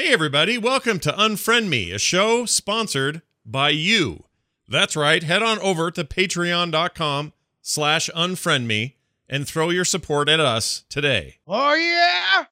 Hey, everybody, welcome to Unfriend Me, a show sponsored by you. That's right. Head on over to patreon.com slash unfriend me and throw your support at us today. Oh, yeah?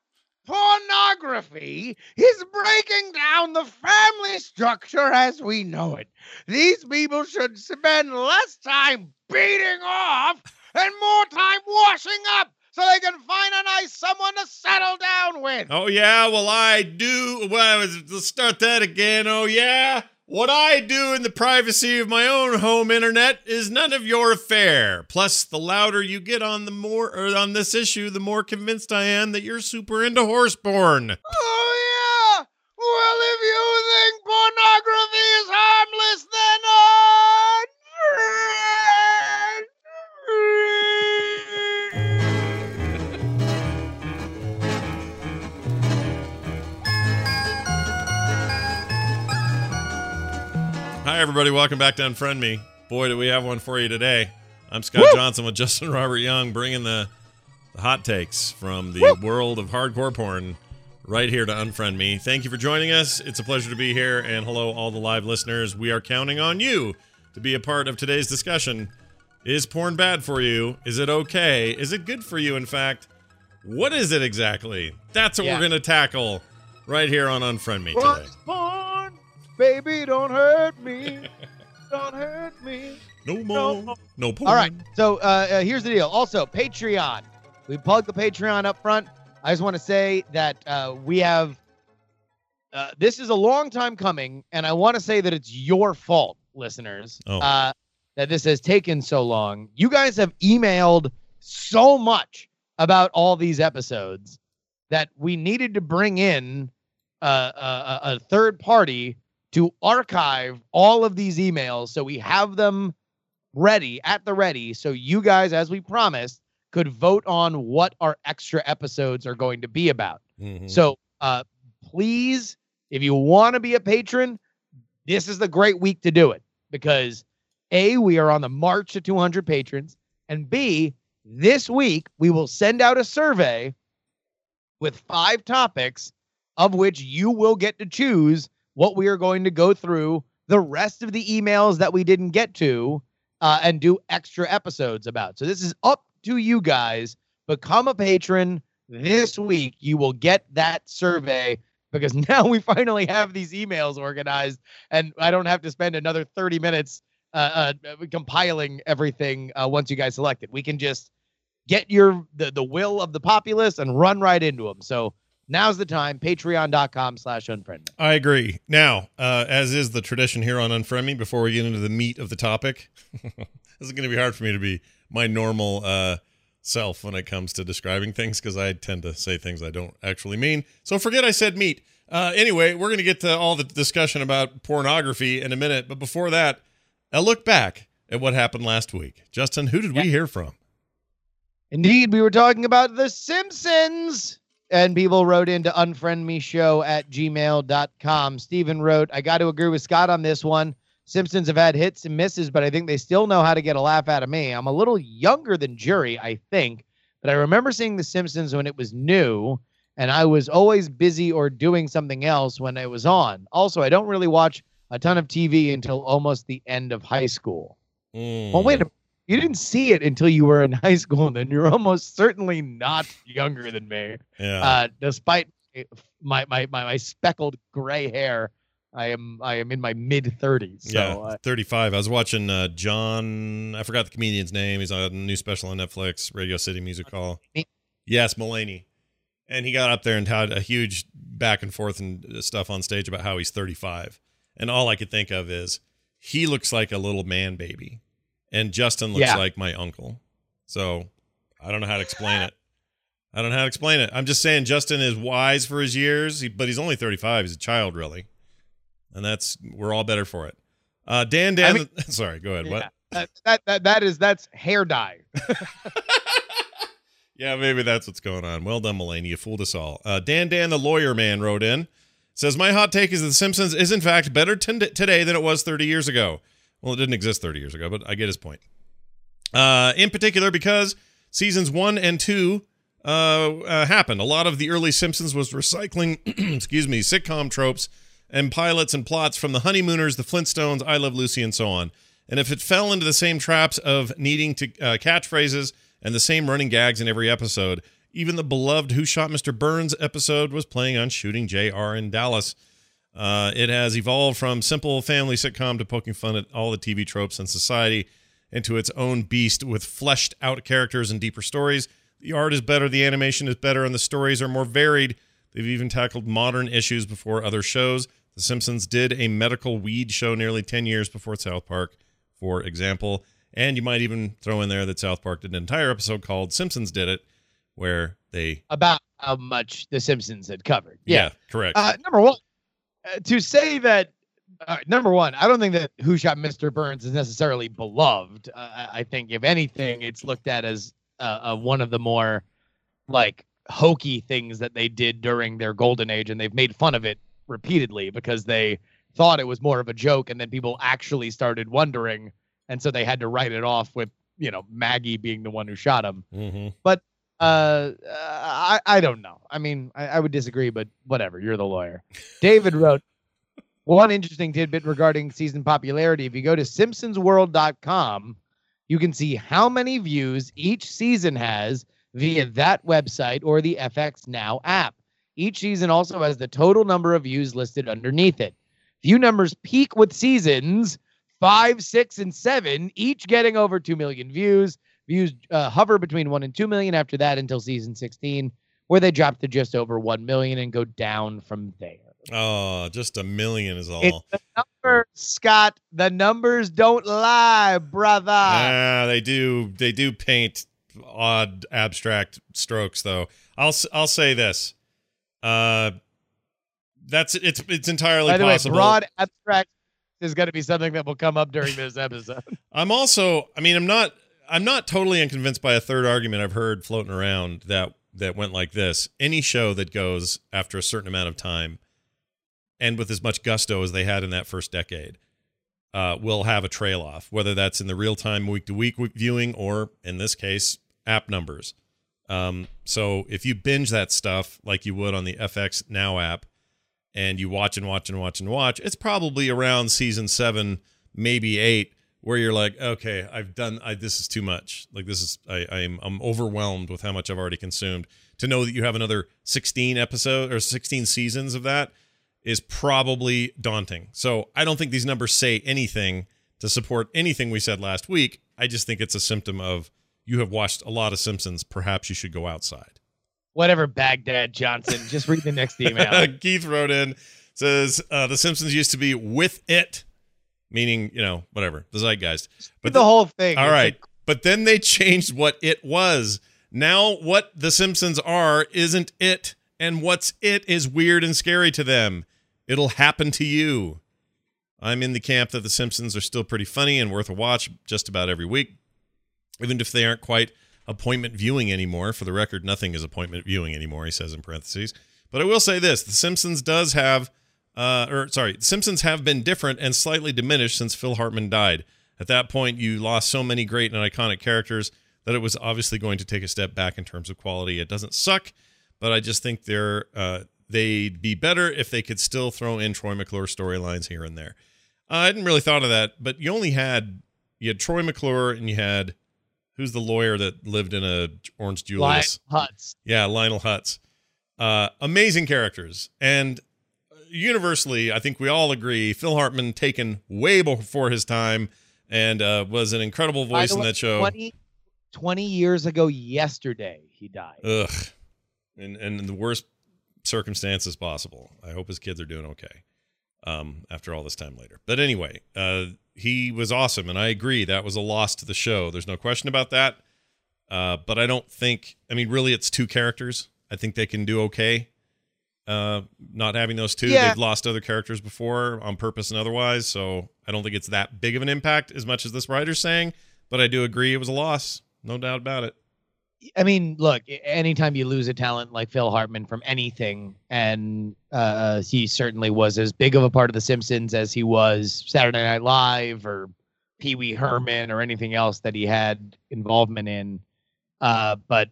Pornography is breaking down the family structure as we know it. These people should spend less time beating off and more time washing up so they can find a nice someone to settle down with. Oh, yeah. Well, I do. Well, let's start that again. Oh, yeah. What I do in the privacy of my own home internet is none of your affair. Plus, the louder you get on the more or on this issue, the more convinced I am that you're super into horse porn. Oh yeah. Well, if you think pornography is harmless, then Hi, everybody. Welcome back to Unfriend Me. Boy, do we have one for you today. I'm Scott Johnson with Justin Robert Young, bringing the, the hot takes from the world of hardcore porn right here to Unfriend Me. Thank you for joining us. It's a pleasure to be here. And hello, all the live listeners. We are counting on you to be a part of today's discussion. Is porn bad for you? Is it okay? Is it good for you, in fact? What is it exactly? That's what Yeah. we're going to tackle right here on Unfriend Me today. Baby, don't hurt me. don't hurt me. No more. No porn. All right. So uh, uh, here's the deal. Also, Patreon. We plugged the Patreon up front. I just want to say that uh, we have. Uh, this is a long time coming, and I want to say that it's your fault, listeners, Oh. uh, that this has taken so long. You guys have emailed so much about all these episodes that we needed to bring in uh, a, a, a third party to archive all of these emails so we have them ready at the ready so you guys as we promised could vote on what our extra episodes are going to be about Mhm. so uh please if you want to be a patron this is the great week to do it because a we are on the march to 200 patrons and b this week we will send out a survey with five topics of which you will get to choose what we are going to go through the rest of the emails that we didn't get to uh, and do extra episodes about. So this is up to you guys. Become a patron this week. You will get that survey because now we finally have these emails organized, and I don't have to spend another 30 minutes uh, uh, compiling everything uh, once you guys select it. We can just get your the, the will of the populace and run right into them. So now's the time. Patreon.com slash unfriendly. I agree. Now, uh, as is the tradition here on Unfriend Me, before we get into the meat of the topic, this is going to be hard for me to be my normal uh, self when it comes to describing things because I tend to say things I don't actually mean. So forget I said meat. Uh, anyway, we're going to get to all the discussion about pornography in a minute. But before that, a look back at what happened last week. Justin, who did we hear from? Indeed, we were talking about The Simpsons. And people wrote into unfriendmeshow at gmail.com. Stephen wrote, I got to agree with Scott on this one. Simpsons have had hits and misses, but I think they still know how to get a laugh out of me. I'm a little younger than Jury, I think, but I remember seeing The Simpsons when it was new, and I was always busy or doing something else when it was on. Also, I don't really watch a ton of TV until almost the end of high school. Mm. Well, wait a you didn't see it until you were in high school, and then you're almost certainly not younger than me. Yeah. Uh, despite my, my my my speckled gray hair, I am I am in my mid thirties. So yeah, uh, 35. I was watching uh, John. I forgot the comedian's name. He's on a new special on Netflix, Radio City Music Hall. Yes, Mulaney. And he got up there and had a huge back and forth and stuff on stage about how he's 35. And all I could think of is he looks like a little man baby, and Justin looks Yeah. like my uncle. So I don't know how to explain it. I don't know how to explain it. I'm just saying Justin is wise for his years, he- but he's only 35. He's a child, really, and that's we're all better for it. Uh, Dan, Dan, mean- sorry, go ahead. yeah, What? that, that that that is that's hair dye. Yeah, maybe that's what's going on. Well done, Mulaney. You fooled us all. Uh, Dan Dan, the lawyer man, wrote in. Says, My hot take is that The Simpsons is, in fact, better t- today than it was 30 years ago. Well, it didn't exist 30 years ago, but I get his point. Uh, in particular, because seasons one and two uh, uh, happened. A lot of the early Simpsons was recycling, excuse me, sitcom tropes and pilots and plots from the Honeymooners, the Flintstones, I Love Lucy, and so on. And if it fell into the same traps of needing to uh, catchphrases and the same running gags in every episode, even the beloved Who Shot Mr. Burns episode was playing on shooting JR in Dallas. Uh, it has evolved from simple family sitcom to poking fun at all the TV tropes in society into its own beast with fleshed out characters and deeper stories. The art is better, the animation is better, and the stories are more varied. They've even tackled modern issues before other shows. The Simpsons did a medical weed show nearly 10 years before South Park, for example. And you might even throw in there that South Park did an entire episode called Simpsons Did It, where they. About how much The Simpsons had covered. Yeah, Yeah. correct. Uh, number one, to say that, uh, number one, I don't think that Who Shot Mr. Burns is necessarily beloved. Uh, I- think, if anything, it's looked at as uh, uh, one of the more like hokey things that they did during their golden age, and they've made fun of it repeatedly because they thought it was more of a joke, and then people actually started wondering, and so they had to write it off with you know Maggie being the one who shot him. hmm Uh, uh, I I don't know. I mean, I, I would disagree, but whatever. You're the lawyer. David wrote one interesting tidbit regarding season popularity. If you go to SimpsonsWorld.com, you can see how many views each season has via that website or the FX Now app. Each season also has the total number of views listed underneath it. View numbers peak with seasons five, six, and seven, each getting over 2 million views. Views uh, hover between 1 and 2 million after that until season 16, where they drop to just over 1 million and go down from there. Oh, just a million is all. It's the number, Scott. The numbers don't lie, brother. Ah, they do. They do paint odd abstract strokes, though. I'll I'll say this. Uh, that's it's it's entirely By the way, possible. broad abstract is going to be something that will come up during this episode. I'm also. I mean, I'm not. I'm not totally unconvinced by a third argument I've heard floating around that that went like this. Any show that goes after a certain amount of time, and with as much gusto as they had in that first decade, uh, will have a trail off. Whether that's in the real time week to week viewing, or in this case, app numbers. Um, so if you binge that stuff like you would on the FX Now app, and you watch and watch and watch and watch, it's probably around season seven, maybe eight, where you're like, okay, I've done, I, this is too much. Like this is, I, I'm, I'm overwhelmed with how much I've already consumed. To know that you have another 16 episode or 16 seasons of that is probably daunting. So I don't think these numbers say anything to support anything we said last week. I just think it's a symptom of you have watched a lot of Simpsons. Perhaps you should go outside. Whatever, Baghdad Johnson. Just read the next email. Keith wrote in says uh, the Simpsons used to be with it, meaning you know whatever the zeitgeist. But the whole thing. All right, like, but then they changed what it was. Now what the Simpsons are isn't it, and what's it is weird and scary to them. It'll happen to you. I'm in the camp that the Simpsons are still pretty funny and worth a watch just about every week, even if they aren't quite appointment viewing anymore. For the record, nothing is appointment viewing anymore, he says in parentheses. But I will say this The Simpsons does have, uh, or sorry, The Simpsons have been different and slightly diminished since Phil Hartman died. At that point, you lost so many great and iconic characters that it was obviously going to take a step back in terms of quality. It doesn't suck, but I just think they're uh, they'd be better if they could still throw in Troy McClure storylines here and there. Uh, I hadn't really thought of that, but you only had you had Troy McClure and you had who's the lawyer that lived in a Orange Julius? Huts. Yeah, Lionel Hutz. Uh, amazing characters. And universally, I think we all agree Phil Hartman taken way before his time and uh, was an incredible voice in way, that show. 20, 20 years ago yesterday, he died. Ugh. And, and in the worst circumstances possible. I hope his kids are doing okay um, after all this time later. But anyway, uh, he was awesome. And I agree. That was a loss to the show. There's no question about that. Uh, but I don't think, I mean, really, it's two characters. I think they can do okay. Uh, not having those two, Yeah. they've lost other characters before on purpose and otherwise. So I don't think it's that big of an impact as much as this writer's saying. But I do agree it was a loss, no doubt about it. I mean, look, anytime you lose a talent like Phil Hartman from anything, and uh, he certainly was as big of a part of The Simpsons as he was Saturday Night Live or Pee Wee Herman or anything else that he had involvement in. Uh, but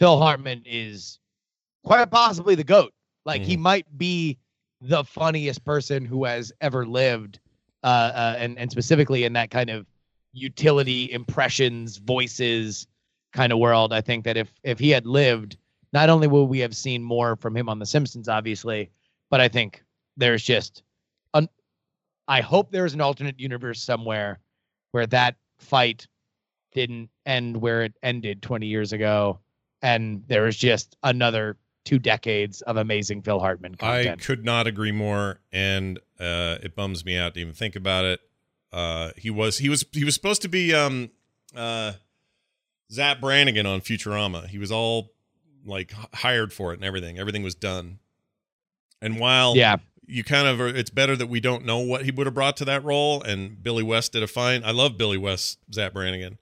Phil Hartman is quite possibly the goat. Like he Mhm. might be the funniest person who has ever lived, uh, uh, and and specifically in that kind of utility impressions, voices kind of world. I think that if if he had lived, not only would we have seen more from him on The Simpsons, obviously, but I think there's just an. I hope there's an alternate universe somewhere where that fight didn't end where it ended 20 years ago, and there is just another two decades of amazing Phil Hartman I could not agree more, and uh, it bums me out to even think about it. Uh, he was he was he was supposed to be um, uh, Zapp Brannigan on Futurama. He was all like hired for it and everything. Everything was done. And while yeah, you kind of are, it's better that we don't know what he would have brought to that role. And Billy West did a fine. I love Billy West, Zapp Brannigan,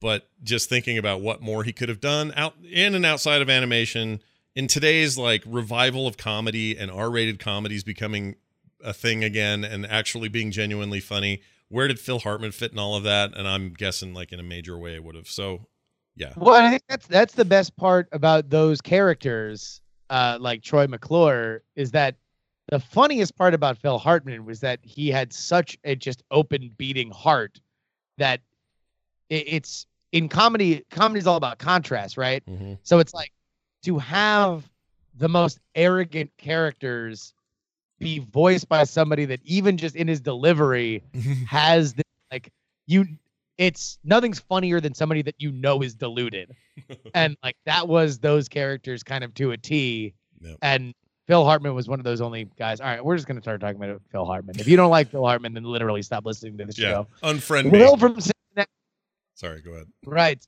but just thinking about what more he could have done out in and outside of animation in today's like revival of comedy and R-rated comedies becoming a thing again and actually being genuinely funny. Where did Phil Hartman fit in all of that? And I'm guessing like in a major way it would have. So yeah. Well, I think that's that's the best part about those characters, uh, like Troy McClure, is that the funniest part about Phil Hartman was that he had such a just open beating heart that it, it's in comedy. Comedy is all about contrast, right? Mm-hmm. So it's like to have the most arrogant characters be voiced by somebody that even just in his delivery has this like you it's nothing's funnier than somebody that you know is deluded and like that was those characters kind of to a t Yep. and phil hartman was one of those only guys all right we're just going to start talking about phil hartman if you don't like phil hartman then literally stop listening to this yeah. show Unfriend me. will from Cincinnati, Sorry, go ahead. right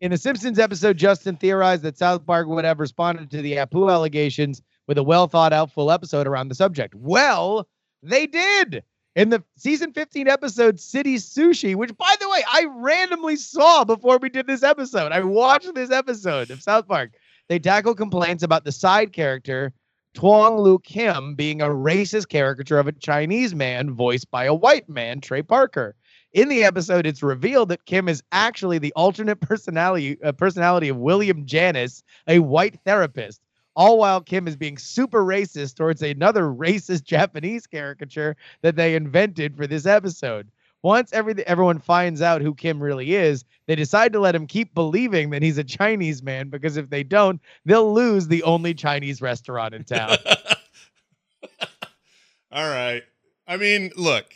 in the simpsons episode justin theorized that south park would have responded to the apu allegations with a well thought out full episode around the subject well they did in the season 15 episode City Sushi, which by the way, I randomly saw before we did this episode. I watched this episode of South Park. They tackle complaints about the side character, Tuong Lu Kim, being a racist caricature of a Chinese man voiced by a white man, Trey Parker. In the episode, it's revealed that Kim is actually the alternate personality uh, personality of William Janis, a white therapist. All while Kim is being super racist towards another racist Japanese caricature that they invented for this episode. Once every, everyone finds out who Kim really is, they decide to let him keep believing that he's a Chinese man because if they don't, they'll lose the only Chinese restaurant in town. All right. I mean, look,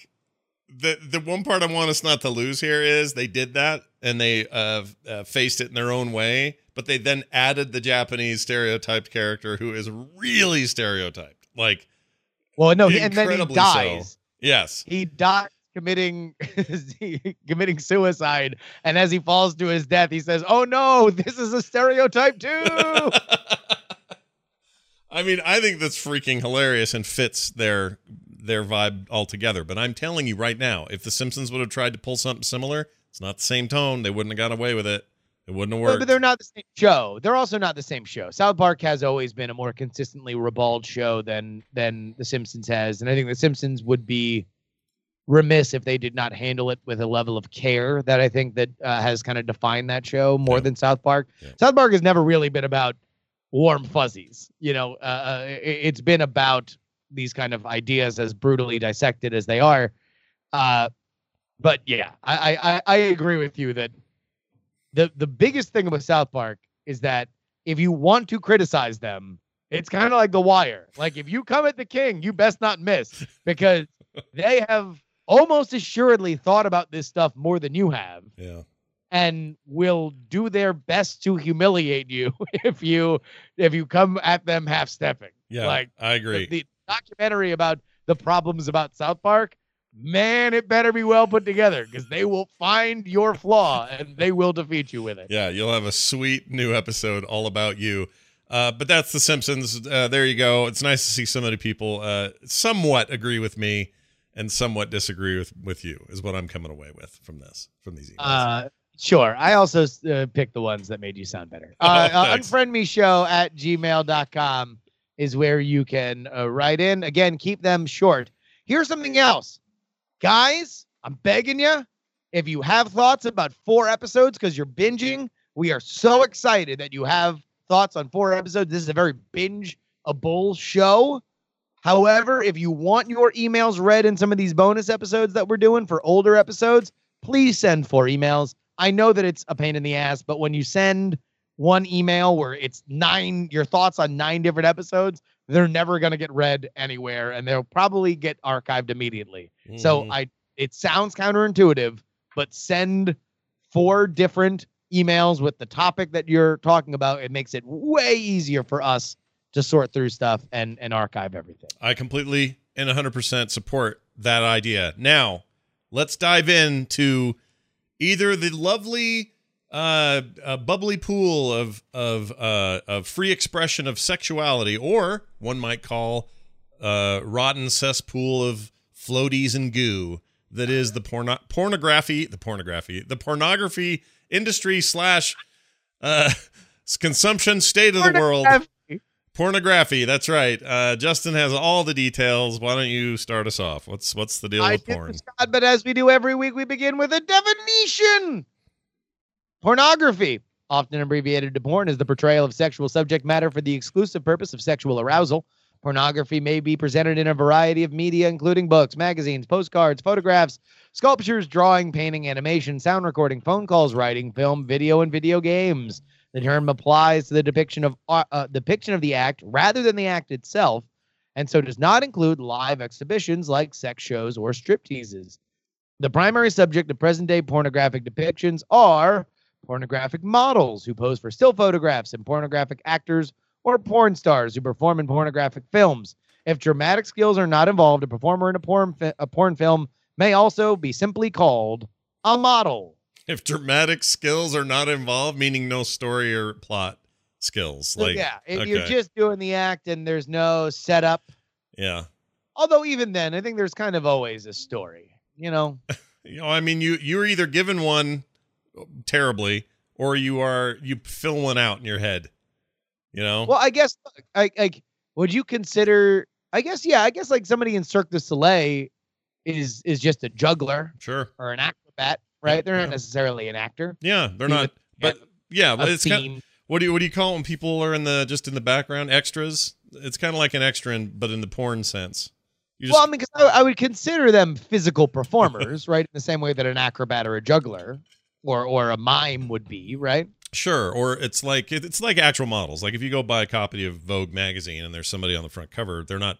the the one part I want us not to lose here is they did that and they uh, uh, faced it in their own way, but they then added the Japanese stereotyped character who is really stereotyped. Like, well, no, he- and then he Incredibly so. dies. yes, He dies committing committing suicide, and as he falls to his death, he says, "Oh no, this is a stereotype too." I mean, I think that's freaking hilarious and fits their their vibe altogether. But I'm telling you right now, if the Simpsons would have tried to pull something similar, it's not the same tone. They wouldn't have got away with it. It wouldn't have worked. but they're not the same show. They're also not the same show. South Park has always been a more consistently ribald show than than The Simpsons has, and I think The Simpsons would be remiss if they did not handle it with a level of care that I think that uh, has kind of defined that show more Yeah. than South Park. Yeah. South Park has never really been about warm fuzzies. You know, uh, uh, it, it's been about these kind of ideas as brutally dissected as they are. Uh, but yeah, I, I I- agree with you that the the biggest thing about South Park is that if you want to criticize them, it's kind of like The Wire. Like if you come at the king, you best not miss because they have almost assuredly thought about this stuff more than you have yeah. and will do their best to humiliate you if you if you come at them half stepping. Yeah. Like, I agree. The documentary about the problems about South Park, man, it better be well put together because they will find your flaw and they will defeat you with it. Yeah, you'll have a sweet new episode all about you. Uh, but that's The Simpsons. Uh, there you go. It's nice to see so many people uh, somewhat agree with me and somewhat disagree with, with you, is what I'm coming away with from this, from these emails. Uh, sure. I also uh, picked the ones that made you sound better. Uh, Oh, uh, thanks. unfriend me show at gmail.com is where you can uh, write in. Again, keep them short. Here's something else. Guys, I'm begging you, if you have thoughts about four episodes because you're binging, we are so excited that you have thoughts on four episodes. This is a very binge a bull show. However, if you want your emails read in some of these bonus episodes that we're doing for older episodes, please send four emails. I know that it's a pain in the ass, but when you send one email where it's nine your thoughts on nine different episodes, they're never going to get read anywhere and they'll probably get archived immediately. So Mhm. I it sounds counterintuitive, but send four different emails with the topic that you're talking about. It makes it way easier for us to sort through stuff and and archive everything. I completely and 100% support that idea. Now, let's dive into either the lovely uh, uh bubbly pool of of uh of free expression of sexuality or one might call uh rotten cesspool of floaties and goo that is the porno- pornography the pornography the pornography industry slash uh consumption state of the world Pornography, that's right. Uh, Justin has all the details. Why don't you start us off? What's what's the deal I with porn? Scott, but as we do every week, we begin with a definition. Pornography, often abbreviated to porn, is the portrayal of sexual subject matter for the exclusive purpose of sexual arousal. Pornography may be presented in a variety of media, including books, magazines, postcards, photographs, sculptures, drawing, painting, animation, sound recording, phone calls, writing, film, video, and video games. The term applies to the depiction of uh, uh, depiction of the act rather than the act itself, and so does not include live exhibitions like sex shows or stripteases. The primary subject of present-day pornographic depictions are pornographic models who pose for still photographs and pornographic actors or porn stars who perform in pornographic films. If dramatic skills are not involved, a performer in a porn fi- a porn film may also be simply called a model. If dramatic skills are not involved, meaning no story or plot skills, like yeah, if you're just doing the act and there's no setup. yeah, Although even then, I think there's kind of always a story. You know, you know, I mean, you you're either given one terribly or you are you fill one out in your head. You know, well, I guess I like. Would you consider? I guess yeah. I guess like somebody in Cirque du Soleil is is just a juggler sure, or an acrobat, right? They're Yeah. not necessarily an actor. yeah, they're not, but yeah, but it's kind theme. what do you what do you call when people are in the just in the background extras? It's kind of like an extra, in, but in the porn sense. Just well, I mean, 'cause I, I would consider them physical performers, right? In the same way that an acrobat or a juggler or or a mime would be, right? Sure, or it's like it's like actual models. Like if you go buy a copy of Vogue magazine and there's somebody on the front cover, they're not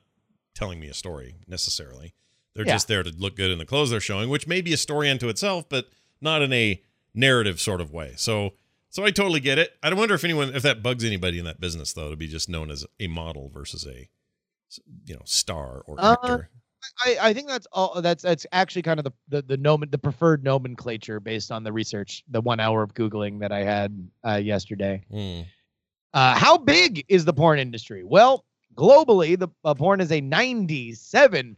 telling me a story necessarily. They're Yeah. just there to look good in the clothes they're showing, which may be a story unto itself, but not in a narrative sort of way. So, so I totally get it. I wonder if anyone if that bugs anybody in that business though to be just known as a model versus a you know star or Uh, actor. I, I think that's all. That's that's actually kind of the the the, nomen, the preferred nomenclature based on the research, the one hour of googling that I had uh, yesterday. Hmm. Uh, how big is the porn industry? Well, globally, the uh, porn is a ninety-seven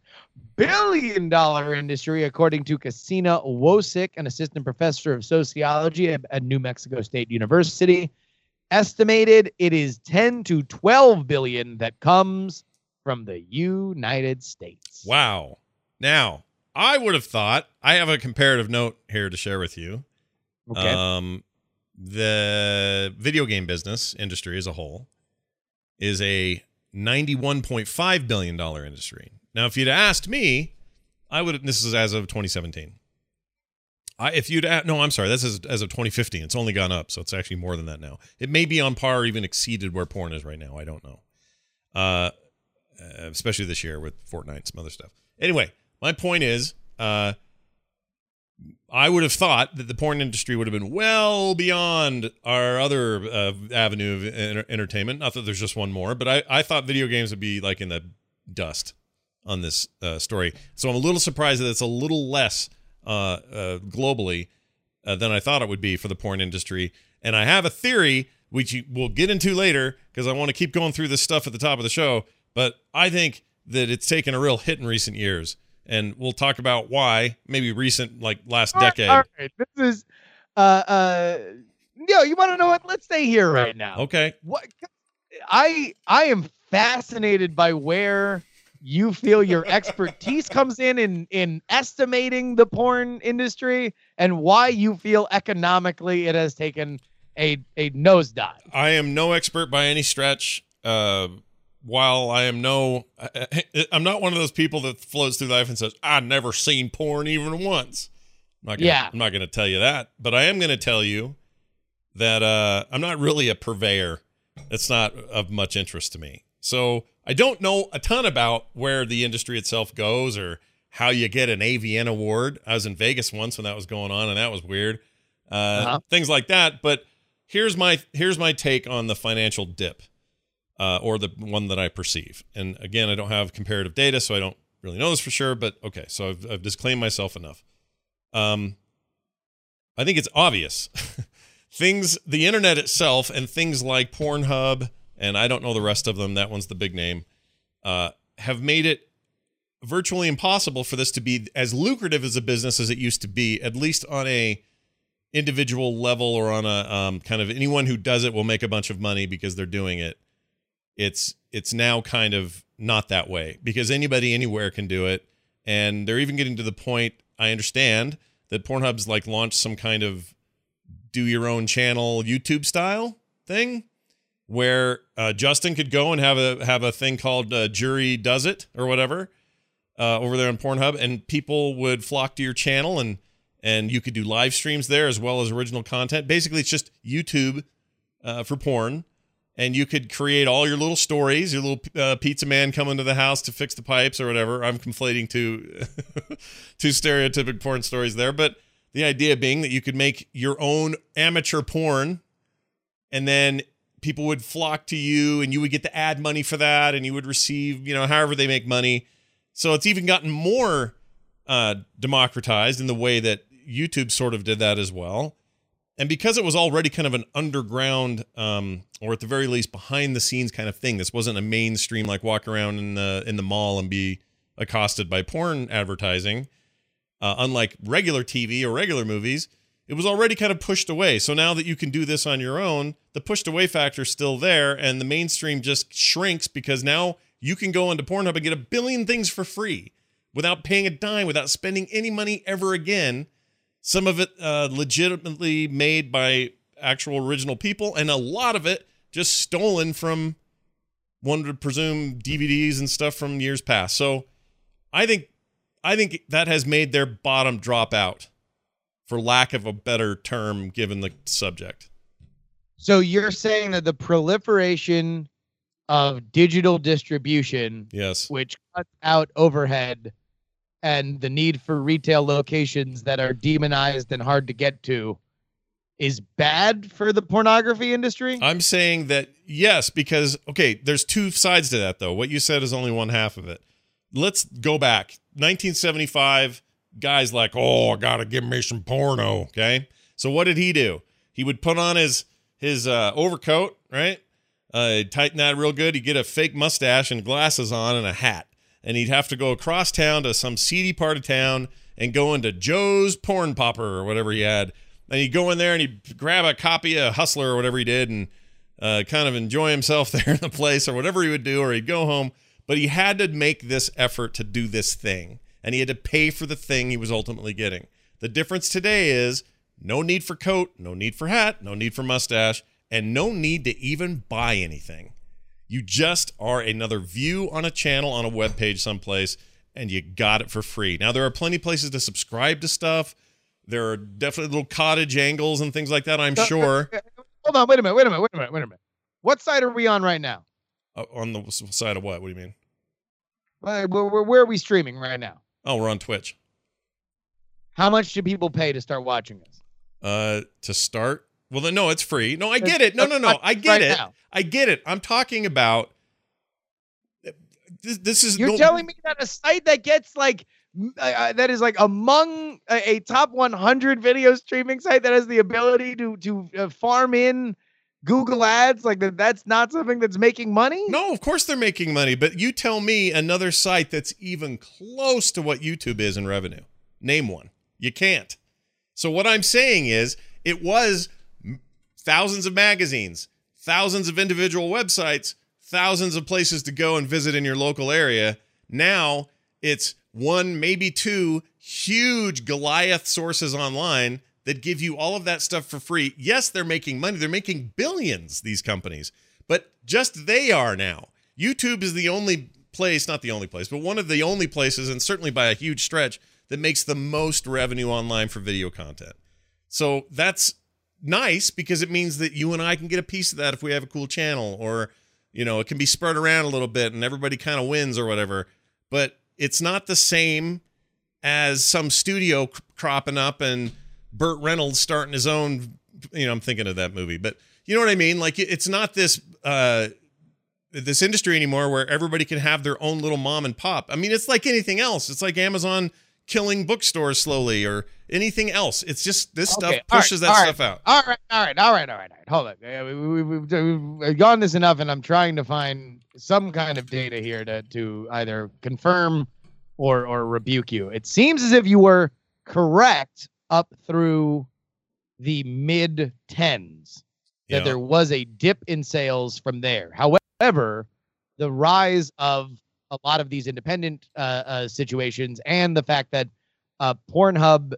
billion dollar industry, according to Kassia Wosick, an assistant professor of sociology at, at New Mexico State University. Estimated, it is ten to twelve billion that comes from the United States. Wow. Now, I would have thought I have a comparative note here to share with you. Okay. Um, the video game business industry as a whole is a $91.5 billion industry. Now, if you'd asked me, I would, this is as of 2017. I, if you'd, no, I'm sorry, this is as of 2015. It's only gone up, so it's actually more than that now. It may be on par or even exceeded where porn is right now. I don't know. Uh, uh, especially this year with Fortnite and some other stuff. Anyway, my point is, uh, I would have thought that the porn industry would have been well beyond our other uh, avenue of enter- entertainment. Not that there's just one more, but I, I thought video games would be like in the dust on this uh, story. So I'm a little surprised that it's a little less uh, uh, globally uh, than I thought it would be for the porn industry. And I have a theory, which we'll get into later, because I want to keep going through this stuff at the top of the show. But I think that it's taken a real hit in recent years. And we'll talk about why, maybe recent, like last All decade. all right. This is uh uh yo, you want to know what? Let's stay here right now. Okay. What I I am fascinated by where you feel your expertise comes in in in estimating the porn industry and why you feel economically it has taken a a nosedive. I am no expert by any stretch. Uh, while I am no, I, I'm not one of those people that floats through life and says, "I've never seen porn even once." I'm not gonna, Yeah. I'm not going to tell you that, but I am going to tell you that uh, I'm not really a purveyor. It's not of much interest to me. So I don't know a ton about where the industry itself goes or how you get an AVN award. I was in Vegas once when that was going on, and that was weird. Uh, Uh-huh. Things like that. But here's my here's my take on the financial dip, uh, or the one that I perceive. And again, I don't have comparative data, so I don't really know this for sure. But okay, so I've, I've disclaimed myself enough. Um, I think it's obvious. things, the internet itself, and things like Pornhub, and I don't know the rest of them. That one's the big name. Uh, have made it virtually impossible for this to be as lucrative as a business as it used to be, at least on a individual level or on a um, kind of anyone who does it will make a bunch of money because they're doing it. It's it's now kind of not that way because anybody anywhere can do it, and they're even getting to the point. I understand that Pornhub's like launched some kind of do your own channel YouTube style thing where uh, Justin could go and have a have a thing called uh, Jury Does It or whatever uh, over there on Pornhub, and people would flock to your channel and and you could do live streams there as well as original content. Basically, it's just YouTube uh, for porn, and you could create all your little stories. Your little uh, pizza man coming to the house to fix the pipes or whatever. I'm conflating two two stereotypic porn stories there, but the idea being that you could make your own amateur porn, and then people would flock to you, and you would get the ad money for that, and you would receive, you know, however they make money. So it's even gotten more uh, democratized in the way that YouTube sort of did that as well. And because it was already kind of an underground, um, or at the very least behind the scenes kind of thing, this wasn't a mainstream like walk around in the in the mall and be accosted by porn advertising. Uh, unlike regular TV or regular movies, it was already kind of pushed away. So now that you can do this on your own, the pushed away factor is still there, and the mainstream just shrinks because now you can go into Pornhub and get a billion things for free without paying a dime, without spending any money ever again. Some of it uh, legitimately made by actual original people, and a lot of it just stolen from one would presume DVDs and stuff from years past. So I think I think that has made their bottom drop out, for lack of a better term, given the subject. So you're saying that the proliferation of digital distribution, Yes. which cuts out overhead and the need for retail locations that are demonized and hard to get to, is bad for the pornography industry? I'm saying that yes, because okay, there's two sides to that though. What you said is only one half of it. Let's go back. 1975, guys like, oh, I gotta give me some porno. Okay. So what did he do? He would put on his his uh, overcoat, right? Uh, tighten that real good. He'd get a fake mustache and glasses on and a hat. And he'd have to go across town to some seedy part of town and go into Joe's Porn Popper or whatever he had. And he'd go in there and he'd grab a copy of Hustler or whatever he did and uh, kind of enjoy himself there in the place or whatever he would do, or he'd go home. But he had to make this effort to do this thing, and he had to pay for the thing he was ultimately getting. The difference today is no need for coat, no need for hat, no need for mustache, and no need to even buy anything. You just are another view on a channel on a web page someplace, and you got it for free. Now there are plenty of places to subscribe to stuff. There are definitely little cottage angles and things like that. I'm Uh, sure Hold on, wait a minute, wait a minute, wait a minute, wait a minute. What side are we on right now? Uh, on the side of what? What do you mean? Uh, Where, where, where are we streaming right now? Oh, we're on Twitch. How much do people pay to start watching this? Uh, to start. Well, then no, it's free. No, I get it. No, no, no, I get it. I get it. I'm talking about. This, this is You're no- telling me that a site that gets like uh, uh, that is like among a, a top 100 video streaming site that has the ability to to uh, farm in Google ads like that that's not something that's making money? No, of course they're making money, but you tell me another site that's even close to what YouTube is in revenue. Name one. You can't. So what I'm saying is it was thousands of magazines, thousands of individual websites, thousands of places to go and visit in your local area. Now it's one, maybe two huge Goliath sources online that give you all of that stuff for free. Yes, they're making money. They're making billions, these companies, but just they are now. YouTube is the only place, not the only place, but one of the only places, and certainly by a huge stretch, that makes the most revenue online for video content. So that's nice because it means that you and I can get a piece of that if we have a cool channel or you know, it can be spread around a little bit and everybody kind of wins or whatever. But it's not the same as some studio cropping up and Burt Reynolds starting his own. You know, I'm thinking of that movie, but you know what I mean. Like it's not this uh, this industry anymore where everybody can have their own little mom and pop. I mean, it's like anything else. It's like Amazon killing bookstores slowly or anything else. It's just this okay, stuff pushes right, that stuff out. All right, all right, all right, all right, all right. Hold on. We, we, we've, we've gone this enough, and I'm trying to find some kind of data here to to either confirm or or rebuke you. It seems as if you were correct up through the mid tens that yeah. there was a dip in sales from there. However, the rise of a lot of these independent uh, uh, situations and the fact that uh, Pornhub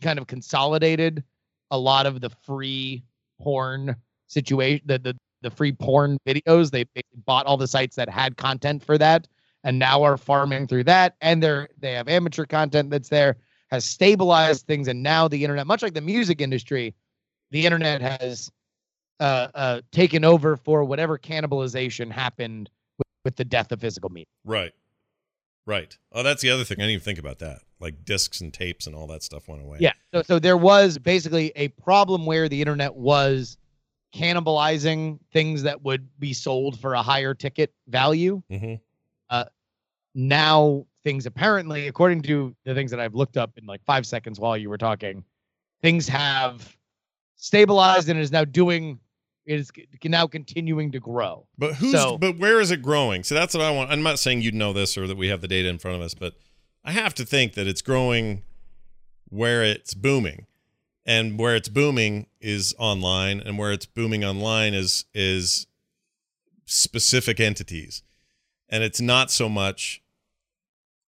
kind of consolidated a lot of the free porn situation, the, the, the free porn videos. They, bought all the sites that had content for that and now are farming through that. And they're, they have amateur content that's there, has stabilized things. And now the internet, much like the music industry, the internet has uh, uh, taken over for whatever cannibalization happened with the death of physical media. Right. Right. Oh, that's the other thing. I didn't even think about that. Like discs and tapes and all that stuff went away. Yeah. So, so there was basically a problem where the internet was cannibalizing things that would be sold for a higher ticket value. Mm-hmm. Uh, now things apparently, according to the things that I've looked up in like five seconds while you were talking, things have stabilized and is now doing is now continuing to grow. But who's so, but where is it growing? So that's what I want. I'm not saying you'd know this or that we have the data in front of us, but I have to think that it's growing where it's booming. And where it's booming is online and where it's booming online is is specific entities. And it's not so much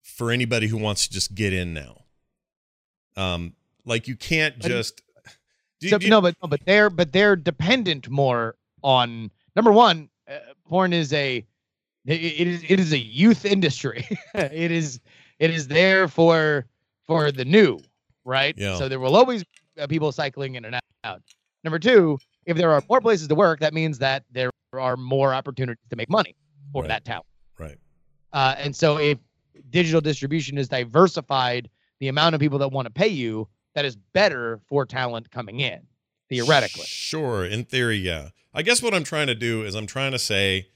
for anybody who wants to just get in now. Um like you can't just so, you, no, but no, but they're but they're dependent more on number one. Uh, porn is a it, it is it is a youth industry. it is it is there for for the new, right? Yeah. So there will always be people cycling in and out. Number two, if there are more places to work, that means that there are more opportunities to make money for right. that talent. Right. Uh, and so if digital distribution is diversified, the amount of people that want to pay you, that is better for talent coming in, theoretically. Sure. In theory, yeah. I guess what I'm trying to do is I'm trying to say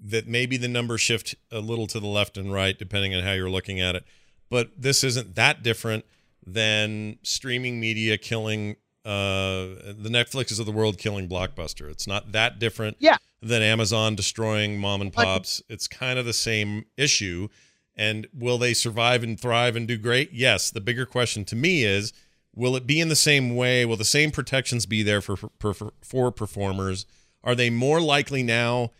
that maybe the numbers shift a little to the left and right, depending on how you're looking at it. But this isn't that different than streaming media killing uh, the Netflixes of the world killing Blockbuster. It's not that different yeah. than Amazon destroying mom and pops. It's kind of the same issue. And will they survive and thrive and do great? Yes. The bigger question to me is will it be in the same way? Will the same protections be there for for, for performers? Are they more likely now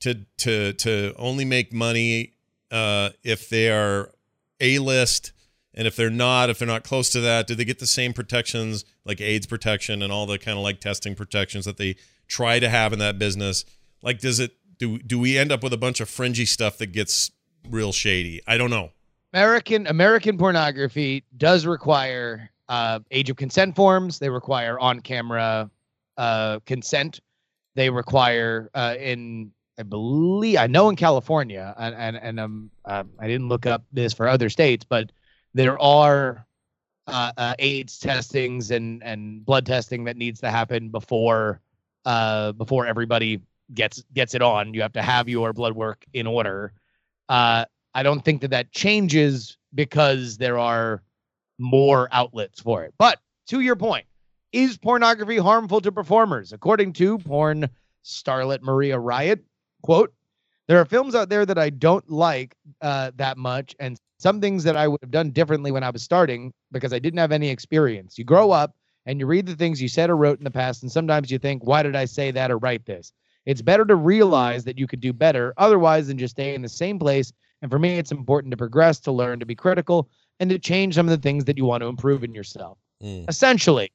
to to to only make money uh, if they are a list? And if they're not, if they're not close to that, do they get the same protections like AIDS protection and all the kind of like testing protections that they try to have in that business? Like, does it do do we end up with a bunch of fringy stuff that gets real shady. I don't know. American American pornography does require uh, age of consent forms. They require on camera uh, consent. They require uh, in I believe I know in California and and and um uh, I didn't look up this for other states, but there are uh, uh, AIDS testings and and blood testing that needs to happen before uh before everybody gets gets it on. You have to have your blood work in order uh, I don't think that that changes because there are more outlets for it. But to your point, is pornography harmful to performers? According to porn starlet Maria Riot, quote, there are films out there that I don't like uh, that much, and some things that I would have done differently when I was starting because I didn't have any experience. You grow up and you read the things you said or wrote in the past, and sometimes you think, why did I say that or write this? It's better to realize that you could do better otherwise than just stay in the same place. And for me, it's important to progress, to learn, to be critical, and to change some of the things that you want to improve in yourself. Mm. essentially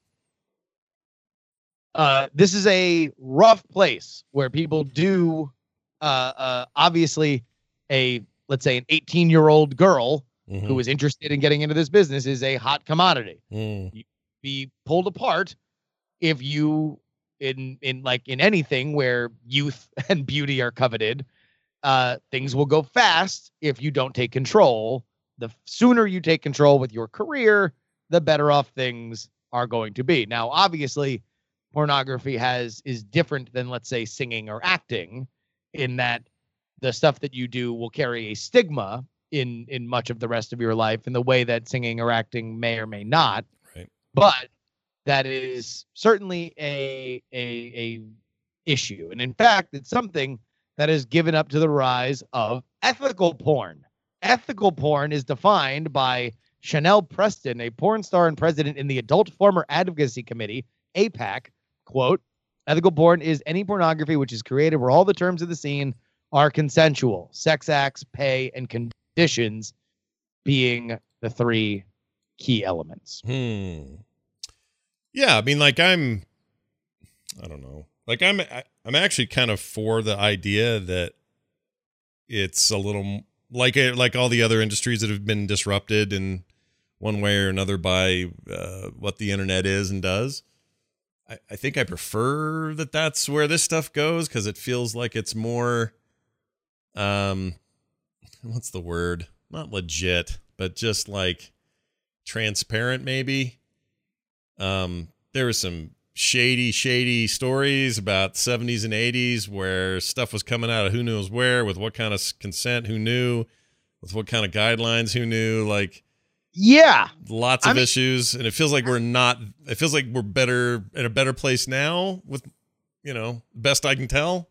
uh, this is a rough place where people do uh, uh, obviously a let's say an 18 year old girl Mhm. who is interested in getting into this business is a hot commodity Mm. be pulled apart if you in in like in anything where youth and beauty are coveted uh things will go fast if you don't take control. The sooner you take control with your career the better off things are going to be. Now obviously pornography has is different than let's say singing or acting in that the stuff that you do will carry a stigma in in much of the rest of your life in the way that singing or acting may or may not. Right. but that is certainly a a a issue. And in fact it's something that is given up to the rise of ethical porn. Ethical porn is defined by chanel preston a porn star and president in the adult performer advocacy committee apac quote ethical porn is any pornography which is created where all the terms of the scene are consensual sex acts pay and conditions being the three key elements. Hmm. Yeah, I mean, like I'm, I don't know, like I'm, I, I'm actually kind of for the idea that it's a little like it, like all the other industries that have been disrupted in one way or another by uh, what the internet is and does. I, I think I prefer that that's where this stuff goes because it feels like it's more, um, what's the word? Not legit, but just like transparent, maybe um, there were some shady, shady stories about 70s and 80s where stuff was coming out of who knows where, with what kind of consent, who knew, with what kind of guidelines, who knew, like yeah lots I of mean- issues. And it feels like we're not, it feels like we're better in a better place now with, you know, best I can tell.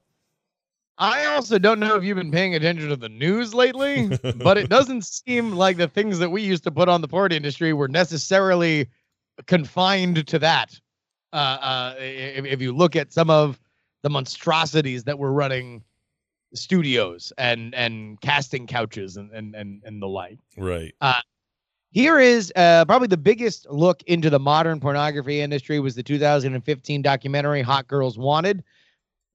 I also don't know if you've been paying attention to the news lately, but it doesn't seem like the things that we used to put on the porn industry were necessarily confined to that. Uh, uh, if, if you look at some of the monstrosities that were running studios and and casting couches and and and, and the like. Right. Uh, Here is uh, probably the biggest look into the modern pornography industry was the 2015 documentary Hot Girls Wanted.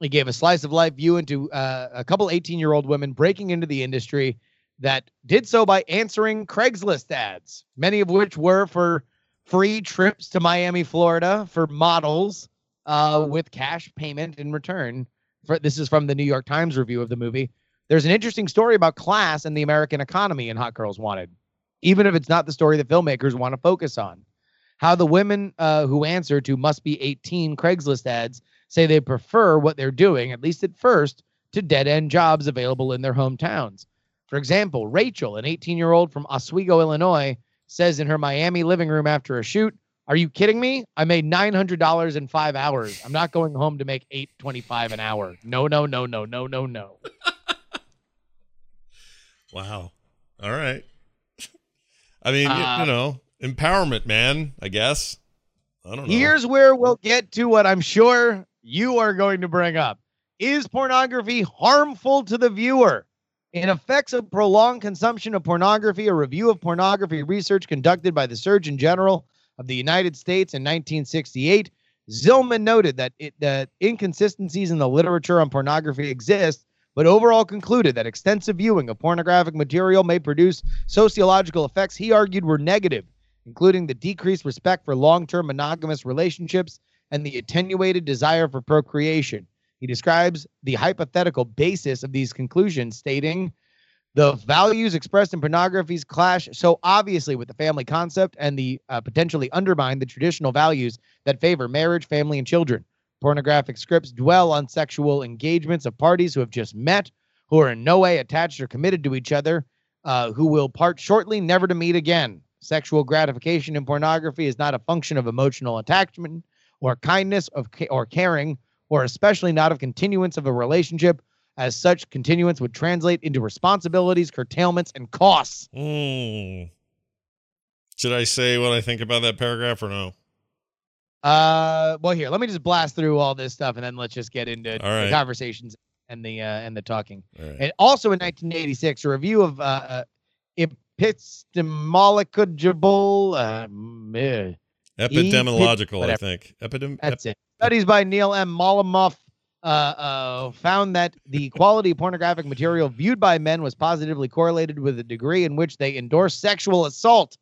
It gave a slice of life view into uh, a couple 18 year old women breaking into the industry that did so by answering Craigslist ads, many of which were for free trips to Miami, Florida for models uh, with cash payment in return. For, this is from the New York Times review of the movie. There's an interesting story about class and the American economy in Hot Girls Wanted even if it's not the story the filmmakers want to focus on. How the women uh, who answer to must be 18 Craigslist ads say they prefer what they're doing, at least at first, to dead end jobs available in their hometowns. For example, Rachel, an 18 year old from Oswego, Illinois, says in her Miami living room after a shoot, Are you kidding me? I made $900 in five hours. I'm not going home to make 825 an hour. No, no, no, no, no, no, no. Wow. All right. I mean, Uh, you know, empowerment, man, I guess. I don't know. Here's where we'll get to what I'm sure you are going to bring up. Is pornography harmful to the viewer? In effects of prolonged consumption of pornography, a review of pornography research conducted by the Surgeon General of the United States in 1968, Zillmann noted that it, that inconsistencies in the literature on pornography exist, but overall concluded that extensive viewing of pornographic material may produce sociological effects he argued were negative including the decreased respect for long term monogamous relationships and the attenuated desire for procreation. He describes the hypothetical basis of these conclusions, stating the values expressed in pornographies clash so obviously with the family concept and the uh, potentially undermine the traditional values that favor marriage, family, and children. Pornographic scripts dwell on sexual engagements of parties who have just met, who are in no way attached or committed to each other, uh, who will part shortly, never to meet again. Sexual gratification in pornography is not a function of emotional attachment or kindness of ca- or caring, or especially not of continuance of a relationship. As such, continuance would translate into responsibilities, curtailments, and costs. Mm. Should I say what I think about that paragraph or no? Uh, well, here, let me just blast through all this stuff, and then let's just get into right. the conversations and the uh, and the talking. Right. And also in 1986, a review of uh, uh, epistemological uh, meh, Epidemiological, I think. Epidem. That's it. Studies by Neil M. Malamuth uh, uh, found that the quality of pornographic material viewed by men was positively correlated with the degree in which they endorse sexual assault.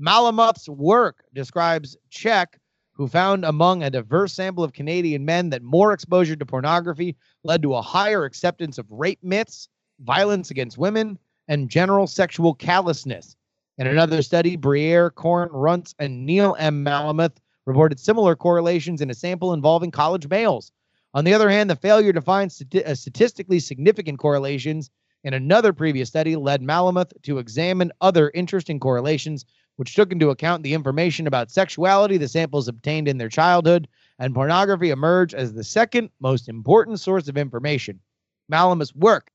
Malamuth's work describes Check, who found among a diverse sample of Canadian men that more exposure to pornography led to a higher acceptance of rape myths, violence against women, and general sexual callousness. In another study, Briere, Corne, Runtz, and Neil M. Malamuth reported similar correlations in a sample involving college males. On the other hand, the failure to find stati- uh, statistically significant correlations in another previous study led Malamuth to examine other interesting correlations, which took into account the information about sexuality the samples obtained in their childhood, and pornography emerged as the second most important source of information. Malamuth's work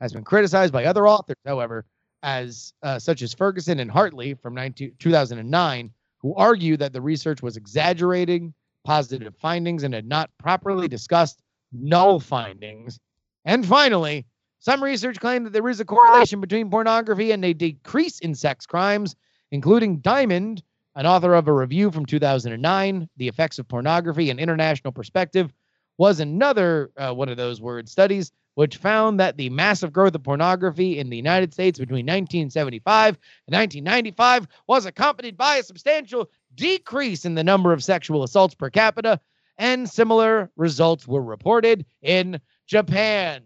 has been criticized by other authors, however, as uh, such as Ferguson and Hartley from 19, 2009, who argue that the research was exaggerating positive findings and had not properly discussed null findings. And finally, some research claimed that there is a correlation between pornography and a decrease in sex crimes, including Diamond, an author of a review from 2009, The Effects of Pornography and International Perspective, was another uh, one of those word studies which found that the massive growth of pornography in the United States between 1975 and 1995 was accompanied by a substantial decrease in the number of sexual assaults per capita, and similar results were reported in Japan.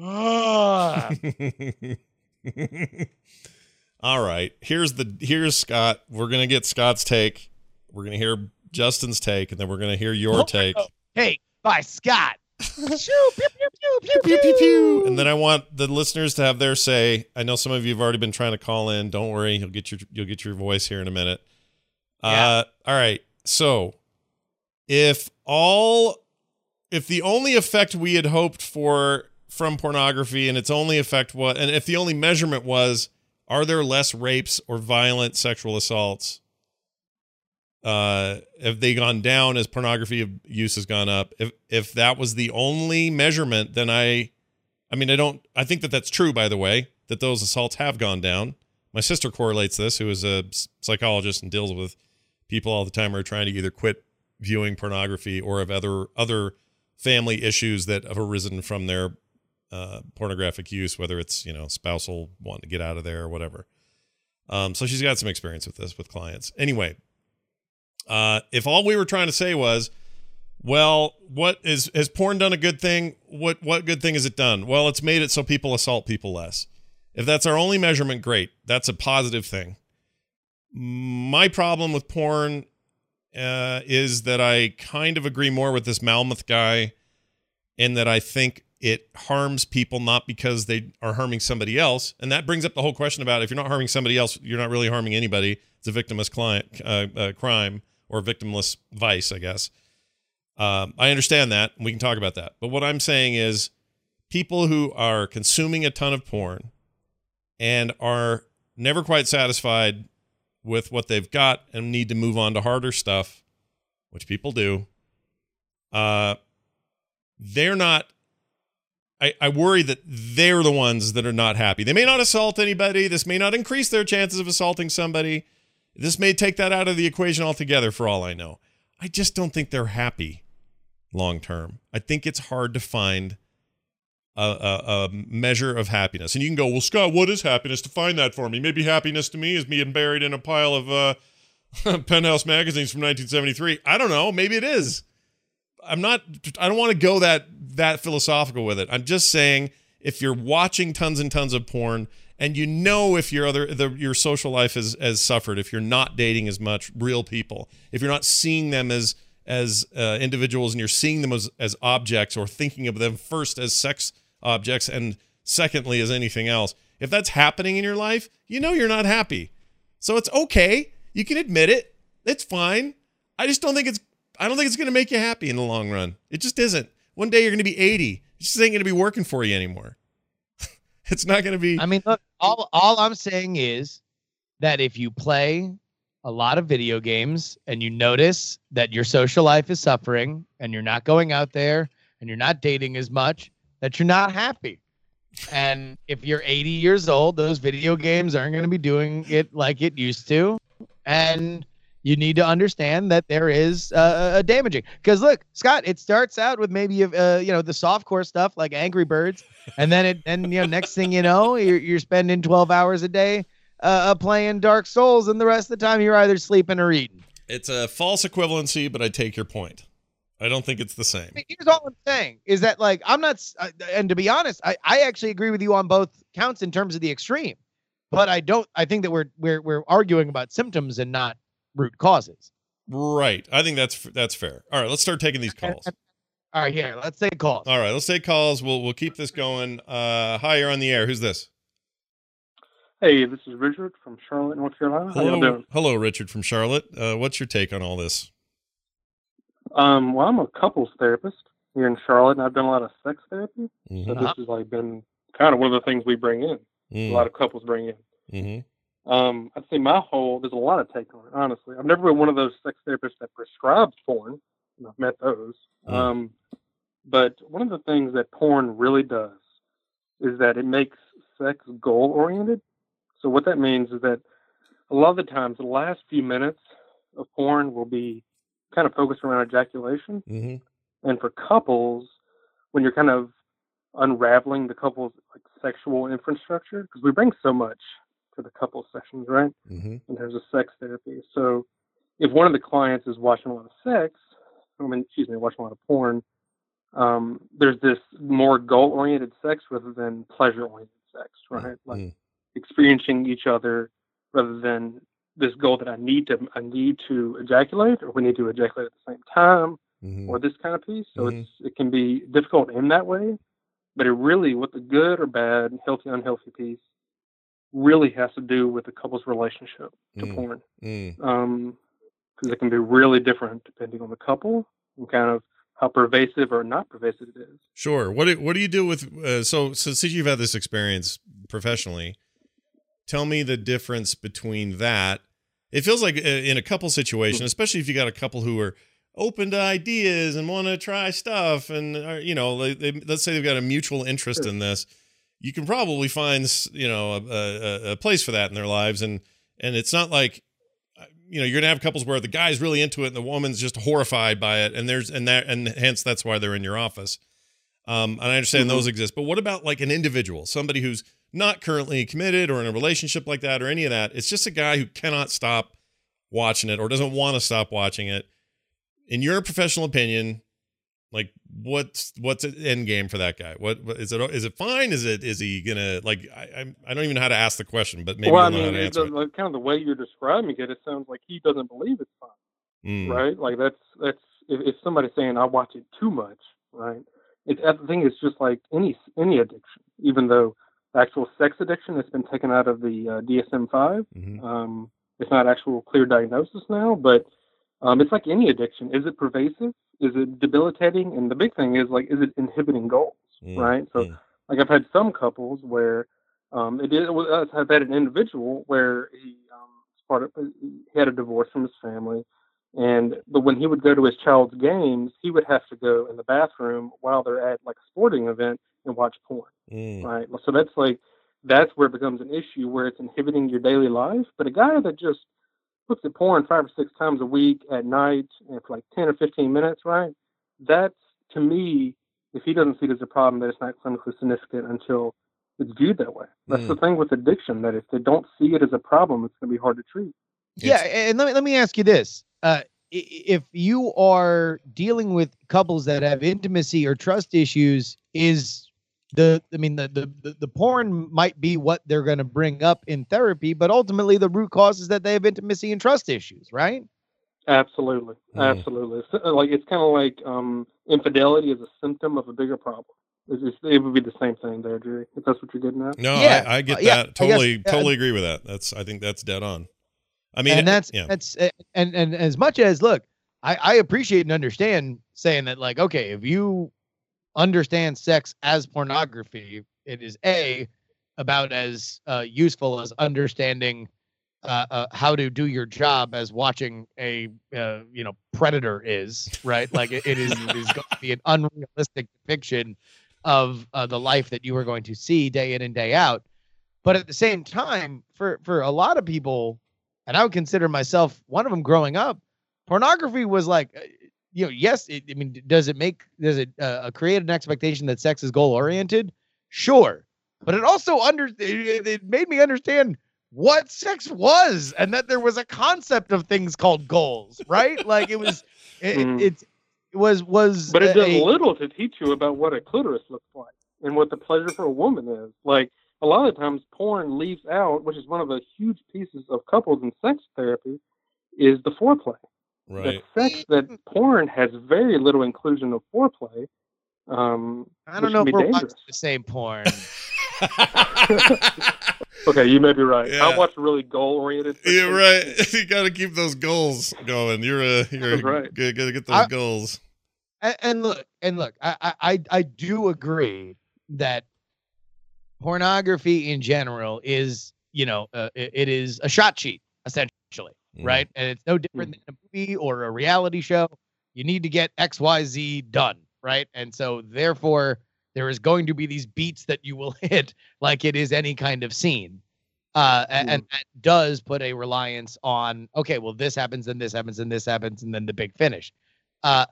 Ah. All right. Here's the here's Scott. We're gonna get Scott's take. We're gonna hear Justin's take, and then we're gonna hear your Oh, take. hey, by Scott. Pew, pew, pew, pew, pew, Pew, pew, pew. pew. And then I want the listeners to have their say. I know some of you have already been trying to call in. Don't worry, you'll get your you'll get your voice here in a minute. Uh, all right. So, if all if the only effect we had hoped for from pornography and its only effect was and if the only measurement was are there less rapes or violent sexual assaults uh have they gone down as pornography use has gone up if if that was the only measurement then i i mean i don't i think that that's true by the way that those assaults have gone down my sister correlates this who is a psychologist and deals with people all the time who are trying to either quit viewing pornography or have other other family issues that have arisen from their uh, pornographic use, whether it's you know spousal wanting to get out of there or whatever. Um, so she's got some experience with this with clients. Anyway, uh, if all we were trying to say was, well, what is has porn done a good thing? What what good thing has it done? Well, it's made it so people assault people less. If that's our only measurement, great. That's a positive thing. My problem with porn uh, is that I kind of agree more with this Malmuth guy in that I think it harms people not because they are harming somebody else. And that brings up the whole question about if you're not harming somebody else, you're not really harming anybody. It's a victimless client, uh, uh, crime or victimless vice, I guess. Um, I understand that. We can talk about that. But what I'm saying is people who are consuming a ton of porn and are never quite satisfied with what they've got and need to move on to harder stuff, which people do, uh, they're not. I, I worry that they're the ones that are not happy. They may not assault anybody. This may not increase their chances of assaulting somebody. This may take that out of the equation altogether, for all I know. I just don't think they're happy long term. I think it's hard to find a, a, a measure of happiness. And you can go, well, Scott, what is happiness? Define that for me. Maybe happiness to me is me being buried in a pile of uh, penthouse magazines from 1973. I don't know. Maybe it is. I'm not. I don't want to go that that philosophical with it. I'm just saying if you're watching tons and tons of porn and you know if your other the, your social life has has suffered, if you're not dating as much real people, if you're not seeing them as as uh, individuals and you're seeing them as as objects or thinking of them first as sex objects and secondly as anything else. If that's happening in your life, you know you're not happy. So it's okay. You can admit it. It's fine. I just don't think it's I don't think it's going to make you happy in the long run. It just isn't. One day you're going to be 80. It just ain't going to be working for you anymore. it's not going to be I mean, look, all all I'm saying is that if you play a lot of video games and you notice that your social life is suffering and you're not going out there and you're not dating as much, that you're not happy. And if you're 80 years old, those video games aren't going to be doing it like it used to. And you need to understand that there is uh, a damaging. Because look, Scott, it starts out with maybe uh, you know the soft core stuff like Angry Birds, and then it and you know next thing you know you're you're spending 12 hours a day uh, uh, playing Dark Souls, and the rest of the time you're either sleeping or eating. It's a false equivalency, but I take your point. I don't think it's the same. I mean, here's all I'm saying is that like I'm not, uh, and to be honest, I, I actually agree with you on both counts in terms of the extreme, but I don't. I think that we're we're we're arguing about symptoms and not root causes. Right. I think that's that's fair. All right, let's start taking these calls. All right, here, let's take calls. All right, let's take calls. We'll we'll keep this going. Uh, hi, you're on the air. Who's this? Hey, this is Richard from Charlotte, North Carolina. How you Hello, doing? hello, Richard from Charlotte. Uh, what's your take on all this? Um, well, I'm a couples therapist here in Charlotte, and I've done a lot of sex therapy. Mhm, So this has like been kind of one of the things we bring in. A lot of couples bring in. mhm. Um, I'd say my whole there's a lot of take on it. Honestly, I've never been one of those sex therapists that prescribes porn. and I've met those. Mm. Um, but one of the things that porn really does is that it makes sex goal oriented. So what that means is that a lot of the times the last few minutes of porn will be kind of focused around ejaculation. Mhm. And for couples, when you're kind of unraveling the couple's like sexual infrastructure, because we bring so much to the couple sessions, right? Mhm. In terms of sex therapy. So if one of the clients is watching a lot of sex, I mean, excuse me, watching a lot of porn, um, there's this more goal oriented sex rather than pleasure oriented sex, right? Like Mm. experiencing each other rather than this goal that I need to I need to ejaculate or we need to ejaculate at the same time Mhm. or this kind of piece. So it's it can be difficult in that way, but it really, with the good or bad, healthy unhealthy piece, really has to do with the couple's relationship to Mm. porn. Mm. Um, because it can be really different depending on the couple and kind of how pervasive or not pervasive it is. Sure. What do, what do you do with uh, so so since you've had this experience professionally? Tell me the difference between that. It feels like uh, in a couple situation, especially if you got a couple who are open to ideas and want to try stuff, and are, you know, they, they, let's say they've got a mutual interest Sure. in this, you can probably find you know a, a, a place for that in their lives, and and it's not like you know you're gonna have couples where the guy's really into it and the woman's just horrified by it, and there's and that and hence that's why they're in your office. Um, and I understand Mhm. those exist, but what about like an individual, somebody who's not currently committed or in a relationship like that or any of that? It's just a guy who cannot stop watching it or doesn't want to stop watching it. In your professional opinion, like what's what's an end game for that guy? What, what is it? Is it fine? Is it is he gonna like? I I, I don't even know how to ask the question, but maybe well, I mean, it, answer the, it. like, kind of the way you're describing it, it sounds like he doesn't believe it's fine, Mm, right? Like that's that's if, if somebody's saying I watch it too much, right? It's I think it's just like any any addiction, even though actual sex addiction has been taken out of the uh, DSM-5. mhm, Um, it's not actual clear diagnosis now, but um, it's like any addiction. Is it pervasive? Is it debilitating? And the big thing is like, is it inhibiting goals, mm, right? So mm, like I've had some couples where um, it is. well, I've had an individual where he um, part of he had a divorce from his family, and but when he would go to his child's games, he would have to go in the bathroom while they're at like a sporting event and watch porn, mm, right? So that's like that's where it becomes an issue where it's inhibiting your daily life. But a guy that just looks at porn five or six times a week at night and for like ten or fifteen minutes, right? That's to me if he doesn't see it as a problem, that it's not clinically significant until it's viewed that way. That's the Mm. thing with addiction, that if they don't see it as a problem, it's going to be hard to treat. Yeah, It's- and let me let me ask you this: uh, if you are dealing with couples that have intimacy or trust issues, is the I mean the the the, the porn might be what they're going to bring up in therapy, but ultimately the root cause is that they have intimacy and trust issues, right? Absolutely, Mm. absolutely. It's, uh, like it's kind of like um, infidelity is a symptom of a bigger problem. It's, it's, it would be the same thing there, Jerry. If that's what you're getting at. No, Yeah, I, I get uh, yeah, I that. guess, Totally, uh, totally agree with that. That's I think that's dead on. I mean, and it- that's yeah. that's uh, and and as much as look, I I appreciate and understand saying that like okay, if you understand sex as pornography, it is a about as uh, useful as understanding uh, uh, how to do your job as watching a uh, you know predator is right. Like it, it is it is going to be an unrealistic depiction of uh, the life that you are going to see day in and day out. But at the same time, for for a lot of people, and I would consider myself one of them growing up. Pornography was like, you know, yes. It, I mean, does it make does it uh, create an expectation that sex is goal oriented? Sure, but it also under it, it made me understand what sex was and that there was a concept of things called goals, right? like it was, it, Mhm. it, it was was. But it does a- little to teach you about what a clitoris looks like and what the pleasure for a woman is. Like a lot of times, porn leaves out, which is one of the huge pieces of couples and sex therapy, is the foreplay. Right. That sex, that porn has very little inclusion of foreplay. Um, I don't know if can we're be watching the same porn. Okay, you may be right. Yeah. I watch really goal-oriented. You're right. You got to keep those goals going. You're a you're That's right. Got to get those I- goals. and, and look, and look, I, I I I do agree that pornography in general is, you know, uh, it, it is a shot sheet essentially, Mm. right? And it's no different than a movie or a reality show. You need to get X Y Z done, right? And so therefore, there is going to be these beats that you will hit, like it is any kind of scene. Uh, a- and that does put a reliance on okay, well, this happens, and this happens, and this happens, and then the big finish. Uh,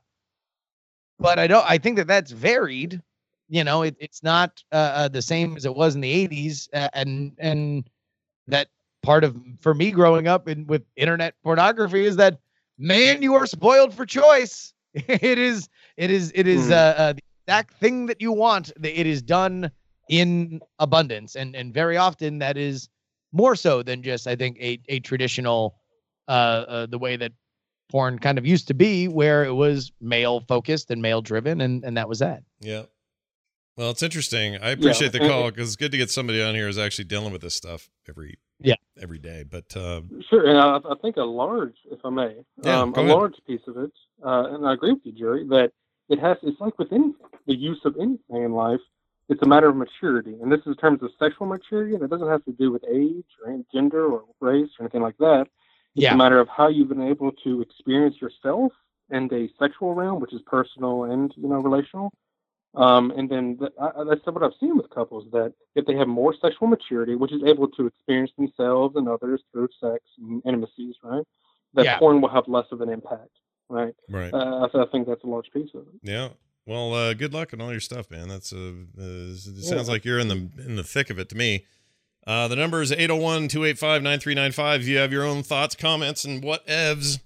but I don't. I think that that's varied. You know, it, it's not uh, uh, the same as it was in the '80s, uh, and and that part of for me growing up in with internet pornography is that man, you are spoiled for choice. it is, it is, it is Hmm. uh, uh, the exact thing that you want. It is done in abundance, and and very often that is more so than just I think a a traditional uh, uh the way that porn kind of used to be where it was male focused and male driven and and that was that Yeah. Well, it's interesting. I appreciate the call because it's good to get somebody on here who's actually dealing with this stuff every Yeah. every day. But uh, Sure, and I, I think a large, if I may, Yeah, um, a ahead. large piece of it, uh, and I agree with you, Jerry, that it has. It's like with anything, the use of anything in life. It's a matter of maturity, and this is in terms of sexual maturity, and it doesn't have to do with age or gender or race or anything like that. It's Yeah. a matter of how you've been able to experience yourself in a sexual realm, which is personal and you know relational. Um, and then th- I, I- that's what I've seen with couples that if they have more sexual maturity, which is able to experience themselves and others through sex and intimacies, right? That Yeah. porn will have less of an impact, right? right. Uh, I, I think that's a large piece of it. Yeah. Well, uh, good luck on all your stuff, man. That's a. uh, it sounds Yeah. like you're in the in the thick of it to me. Uh, the number is 801-285-9395. If you have your own thoughts, comments, and what evs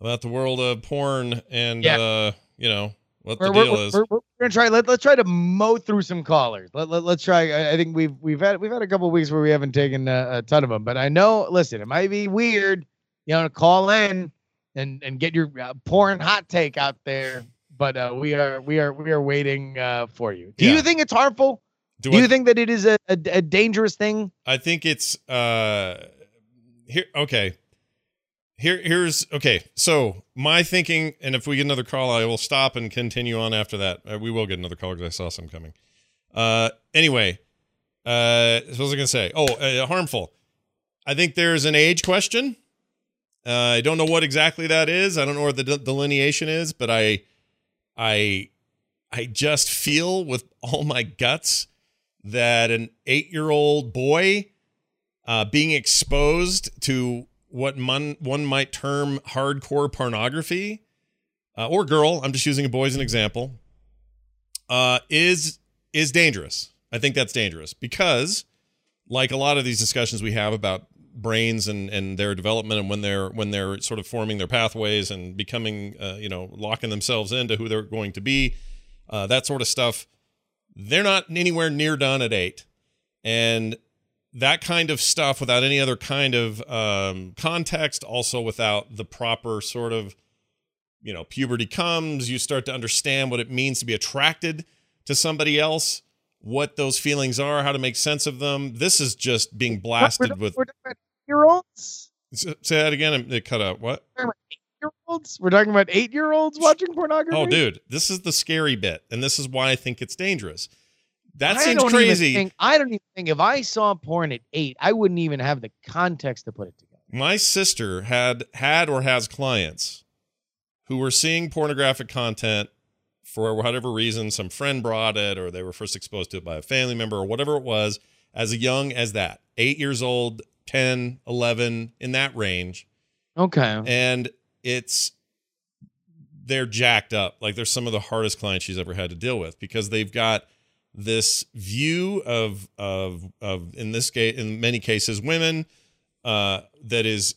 about the world of porn and Yeah. uh, you know, what the we're, deal we're, is. we're, we're gonna try let, let's try to mow through some callers let, let, let's try I, I think we've we've had we've had a couple weeks where we haven't taken a, a ton of them but i know listen it might be weird you know to call in and and get your uh, porn hot take out there but uh, we are we are we are waiting uh, for you do Yeah. you think it's harmful Do do I- you think that it is a, a, a dangerous thing I think it's uh here okay. Here here's okay. So my thinking, and if we get another call, I will stop and continue on after that. Uh, we will get another call because I saw some coming. Uh anyway, uh what was I gonna say? Oh, uh, harmful. I think there's an age question. Uh, I don't know what exactly that is. I don't know what the de- delineation is, but I, I, I just feel with all my guts that an eight-year-old boy uh, being exposed to what mon- one might term hardcore pornography, uh, or girl, I'm just using a boy as an example, uh, is is dangerous. I think that's dangerous because, like a lot of these discussions we have about brains and and their development and when they're when they're sort of forming their pathways and becoming, uh, you know, locking themselves into who they're going to be, uh, that sort of stuff. They're not anywhere near done at eight, and that kind of stuff without any other kind of um, context, also without the proper sort of, you know, puberty comes, you start to understand what it means to be attracted to somebody else, what those feelings are, how to make sense of them. This is just being blasted we're, with. we're talking about year olds Say that again. It cut out. What? year olds we're talking about eight year olds watching pornography Oh, dude, this is the scary bit, and this is why I think it's dangerous. That I seems crazy. think- I don't even think if I saw porn at eight, I wouldn't even have the context to put it together. my sister had had or has clients who were seeing pornographic content for whatever reason some friend brought it or they were first exposed to it by a family member or whatever it was as young as that eight years old 10, 11 in that range. Okay. And it's they're jacked up. Like they're some of the hardest clients she's ever had to deal with because they've got this view of of of in this case in many cases women uh that is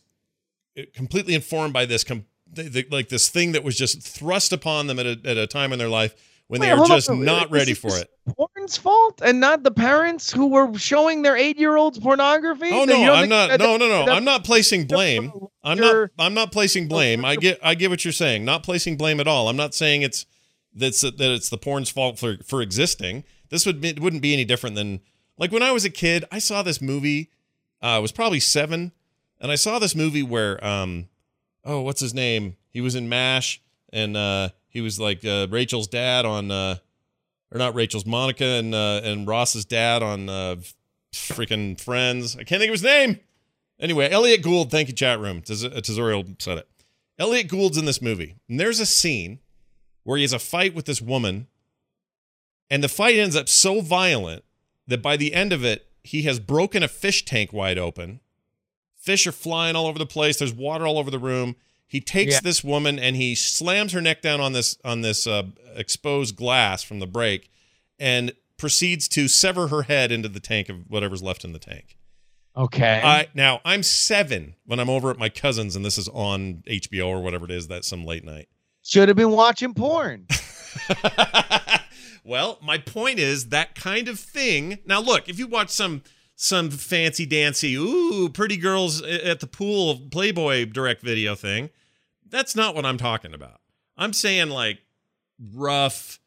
completely informed by this com- they, they, like this thing that was just thrust upon them at a, at a time in their life when Wait, they are just not ready for this it. Porn's fault and not the parents who were showing their eight-year-olds pornography. Oh no, I'm not. No, no, no. I'm not placing blame. I'm not. I'm not placing blame. I get. I get what you're saying. Not placing blame at all. I'm not saying it's that's that it's the porn's fault for for existing. This would it wouldn't be any different than like when I was a kid. I saw this movie. Uh, I was probably seven, and I saw this movie where um, oh, what's his name? He was in Mash, and uh, he was like uh, Rachel's dad on, uh, or not Rachel's, Monica and uh, and Ross's dad on uh, freaking Friends. I can't think of his name. Anyway, Elliott Gould, thank you, chat room. Tez- uh, said it. Elliott Gould's in this movie, and there's a scene where he has a fight with this woman, and the fight ends up so violent that by the end of it, he has broken a fish tank wide open. Fish are flying all over the place. There's water all over the room. He takes Yeah. this woman and he slams her neck down on this on this uh, exposed glass from the break, and proceeds to sever her head into the tank of whatever's left in the tank. Okay. I now I'm seven when I'm over at my cousin's and this is on HBO or whatever it is that some late night. Should have been watching porn. well, my point is that kind of thing. Now, look, if you watch some some fancy dancy, ooh, pretty girls at the pool Playboy direct video thing, that's not what I'm talking about. I'm saying like rough.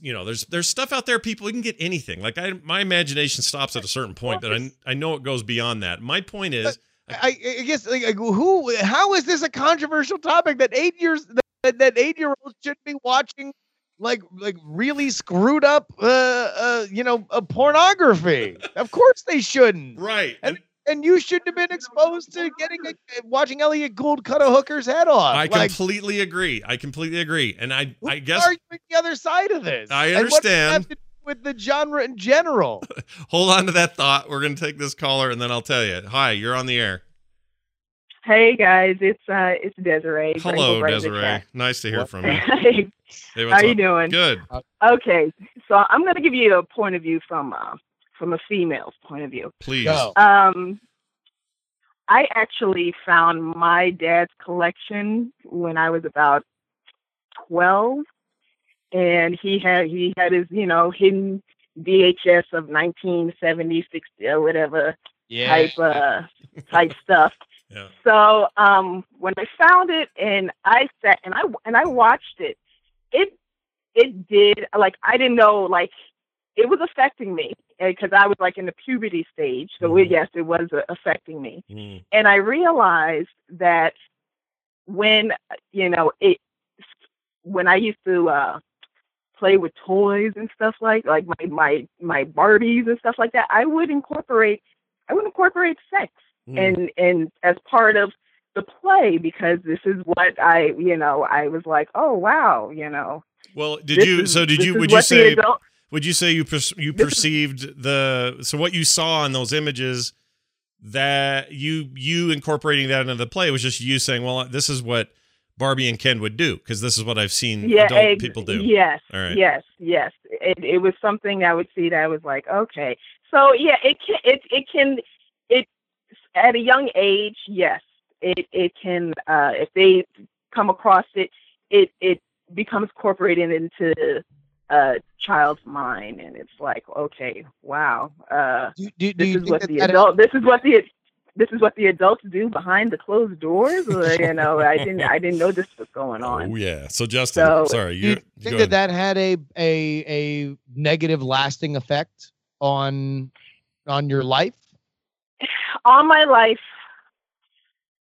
You know, there's there's stuff out there. People you can get anything. Like I, my imagination stops at a certain point, but I I know it goes beyond that. My point is, I, I guess like, like, who? How is this a controversial topic that eight years that, that eight year olds should be watching like like really screwed up uh uh you know uh, pornography? of course they shouldn't. right? And- And you shouldn't have been exposed to getting a, watching Elliott Gould cut a hooker's head off. I like, completely agree. I completely agree. And I who's I guess arguing the other side of this. I And what does that understand. have to do with the genre in general. hold on to that thought. We're gonna take this caller and then I'll tell you. Hi, you're on the air. Hey guys, it's uh it's Desiree. Hello, Frankel right in the Desiree. Nice to hear What? from you. chat. Hey, what's How you doing? Good. Okay, so I'm gonna give you a point of view from uh, from a female's point of view. Please. Go. Um, I actually found my dad's collection when I was about twelve, and he had he had his you know hidden VHS of 1970, 60, or whatever type uh type stuff. Yeah. So um, when I found it and I sat and I and I watched it, it it did like I didn't know like it was affecting me because I was like in the puberty stage. So it, Mhm. yes, it was uh, affecting me, Mm, and I realized that when you know it when I used to uh, play with toys and stuff like like my my my Barbies and stuff like that, I would incorporate I would incorporate sex mm. and and as part of the play because this is what I you know I was like oh wow you know well, did you? is- so did you? Would you say? adult- Would you say you per- you perceived the? So what you saw in those images that you you incorporating that into the play was just you saying, well, this is what Barbie and Ken would do because this is what I've seen yeah adult ex- people do. yes right. yes yes it it was something I would see that I was like okay so yeah it can it it can it at a young age yes it it can uh if they come across it it it becomes incorporated into a child's mind and it's like okay wow uh Do, do, do this you is what the adult this is what the this is what the adults do behind the closed doors or, you know i didn't i didn't know this was going on Oh yeah. So Justin, So- sorry, do you you think that that had a a a negative lasting effect on on your life? all my life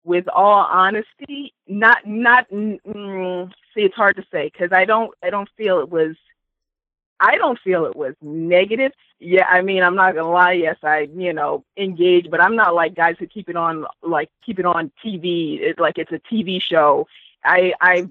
with all honesty not not mm, mm, see it's hard to say because i don't i don't feel it was i don't feel it was negative. Yeah i mean i'm not gonna lie yes i you know engage but i'm not like guys who keep it on like keep it on tv it, like it's a tv show I I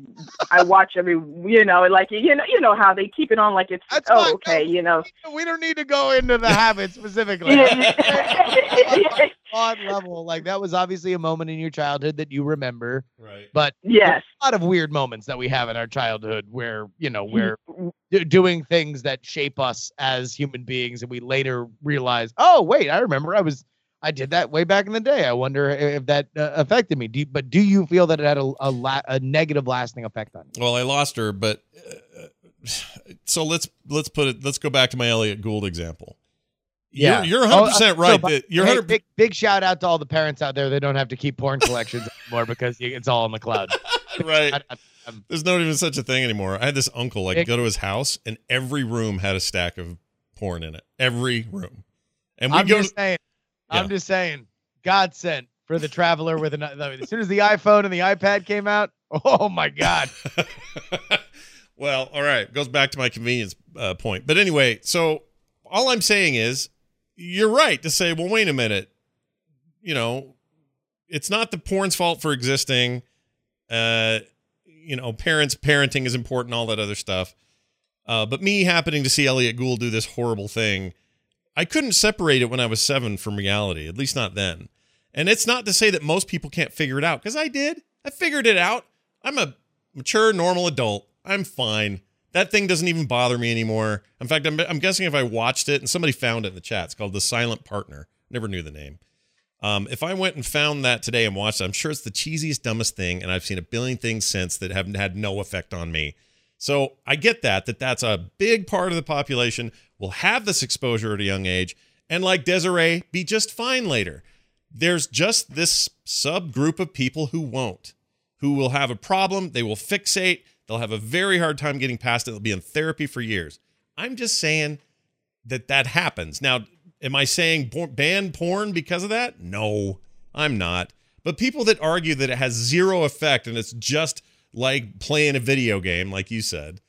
I watch every you know like you know you know how they keep it on like it's That's oh okay you know We don't need to go into the habit specifically. yeah. Broad level, like that was obviously a moment in your childhood that you remember. Right. But yes a lot of weird moments that we have in our childhood where you know mm-hmm. we're d- doing things that shape us as human beings, and we later realize, oh wait, I remember I was. I did that way back in the day. I wonder if that uh, affected me. Do you, but do you feel that it had a a, la- a negative lasting effect on you? Well, I lost her, but uh, so let's let's put it. Let's go back to my Elliott Gould example. Yeah. you're, you're Oh, 100 percent uh, right. so, you're Hey, 100 big big shout out to all the parents out there. They don't have to keep porn collections anymore because it's all in the cloud. right. I- I- There's not even such a thing anymore. I had this uncle like Big- go to his house, and every room had a stack of porn in it. Every room, and we go. just saying. I'm just saying. God sent for the traveler with an. As soon as the iPhone and the iPad came out, oh my God. well, all right. Goes back to my convenience uh, point. But anyway, so all I'm saying is you're right to say, well, wait a minute. You know, it's not the porn's fault for existing. Uh, you know, parents parenting is important, all that other stuff. Uh, but me happening to see Elliott Gould do this horrible thing, I couldn't separate it when I was seven from reality, at least not then. And it's not to say that most people can't figure it out, because I did. I figured it out. I'm a mature, normal adult. I'm fine. That thing doesn't even bother me anymore. In fact, I'm, I'm guessing if I watched it and somebody found it in the chat, it's called The Silent Partner. Never knew the name. Um, if I went and found that today and watched it, I'm sure it's the cheesiest, dumbest thing, and I've seen a billion things since that haven't had no effect on me. So I get that, that that's a big part of the population will have this exposure at a young age, and like Desiree, be just fine later. There's just this subgroup of people who won't, who will have a problem, they will fixate, they'll have a very hard time getting past it, they'll be in therapy for years. I'm just saying that that happens. Now, am I saying ban porn because of that? No, I'm not. But people that argue that it has zero effect and it's just like playing a video game, like you said,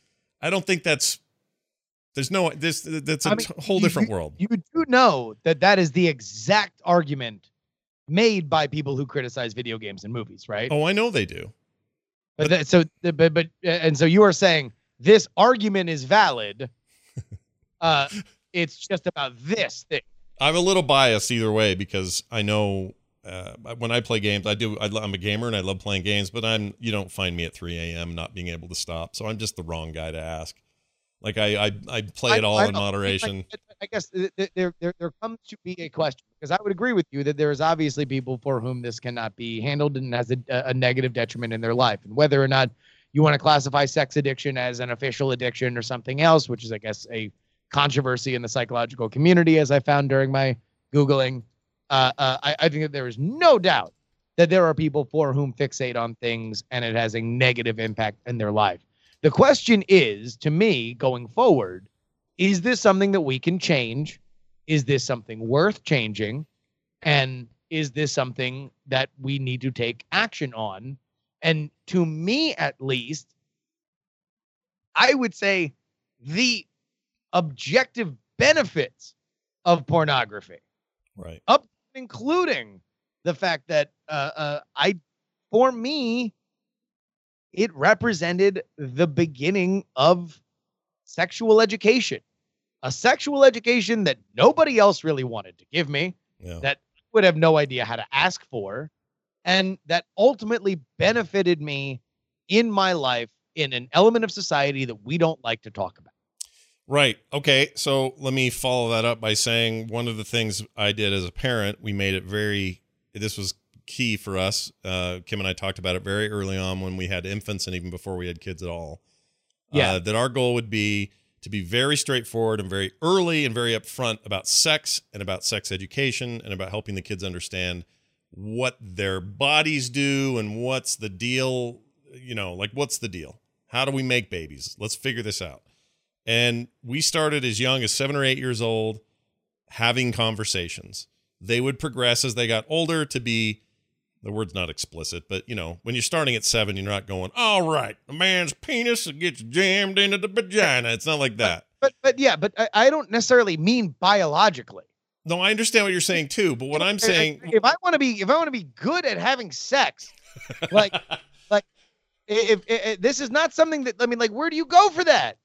I don't think that's. There's no. This that's a I mean, t- whole different world. You do know that that is the exact argument made by people who criticize video games and movies, right? Oh, I know they do. But that, so, but but and so you are saying this argument is valid. Uh, it's just about this thing. I'm a little biased either way because I know uh, when I play games, I do. I, am a gamer and I love playing games, but I'm you don't find me at 3 a.m. not being able to stop. So I'm just the wrong guy to ask. Like I I, I play it all I in moderation. I, guess th- th- there, there there comes to be a question because I would agree with you that there is obviously people for whom this cannot be handled and has a, a negative detriment in their life, and whether or not you want to classify sex addiction as an official addiction or something else, which is I guess a controversy in the psychological community, as I found during my googling. Uh, uh, I, I think that there is no doubt that there are people for whom fixate on things and it has a negative impact in their life. The question is, to me, going forward, is this something that we can change? Is this something worth changing? And is this something that we need to take action on? And to me, at least, I would say the objective benefits of pornography, Right. including the fact that uh, uh, I, for me, it represented the beginning of sexual education, a sexual education that nobody else really wanted to give me, Yeah. that would have no idea how to ask for, and that ultimately benefited me in my life in an element of society that we don't like to talk about. Right. Okay. So let me follow that up by saying one of the things I did as a parent, we made it very, this was key for us. Uh, Kim and I talked about it very early on when we had infants and even before we had kids at all. Yeah. Uh, that our goal would be to be very straightforward and very early and very upfront about sex and about sex education and about helping the kids understand what their bodies do and what's the deal, you know, like what's the deal? How do we make babies? Let's figure this out. And we started as young as seven or eight years old having conversations. They would progress as they got older to be the word's not explicit, but you know, when you're starting at seven, you're not going, all right, a man's penis gets jammed into the vagina. It's not like that. But but yeah, but I, I don't necessarily mean biologically. No, I understand what you're saying too, but what I'm saying, if I want to be if I want to be good at having sex, like like if, if, if this is not something that I mean, like, where do you go for that?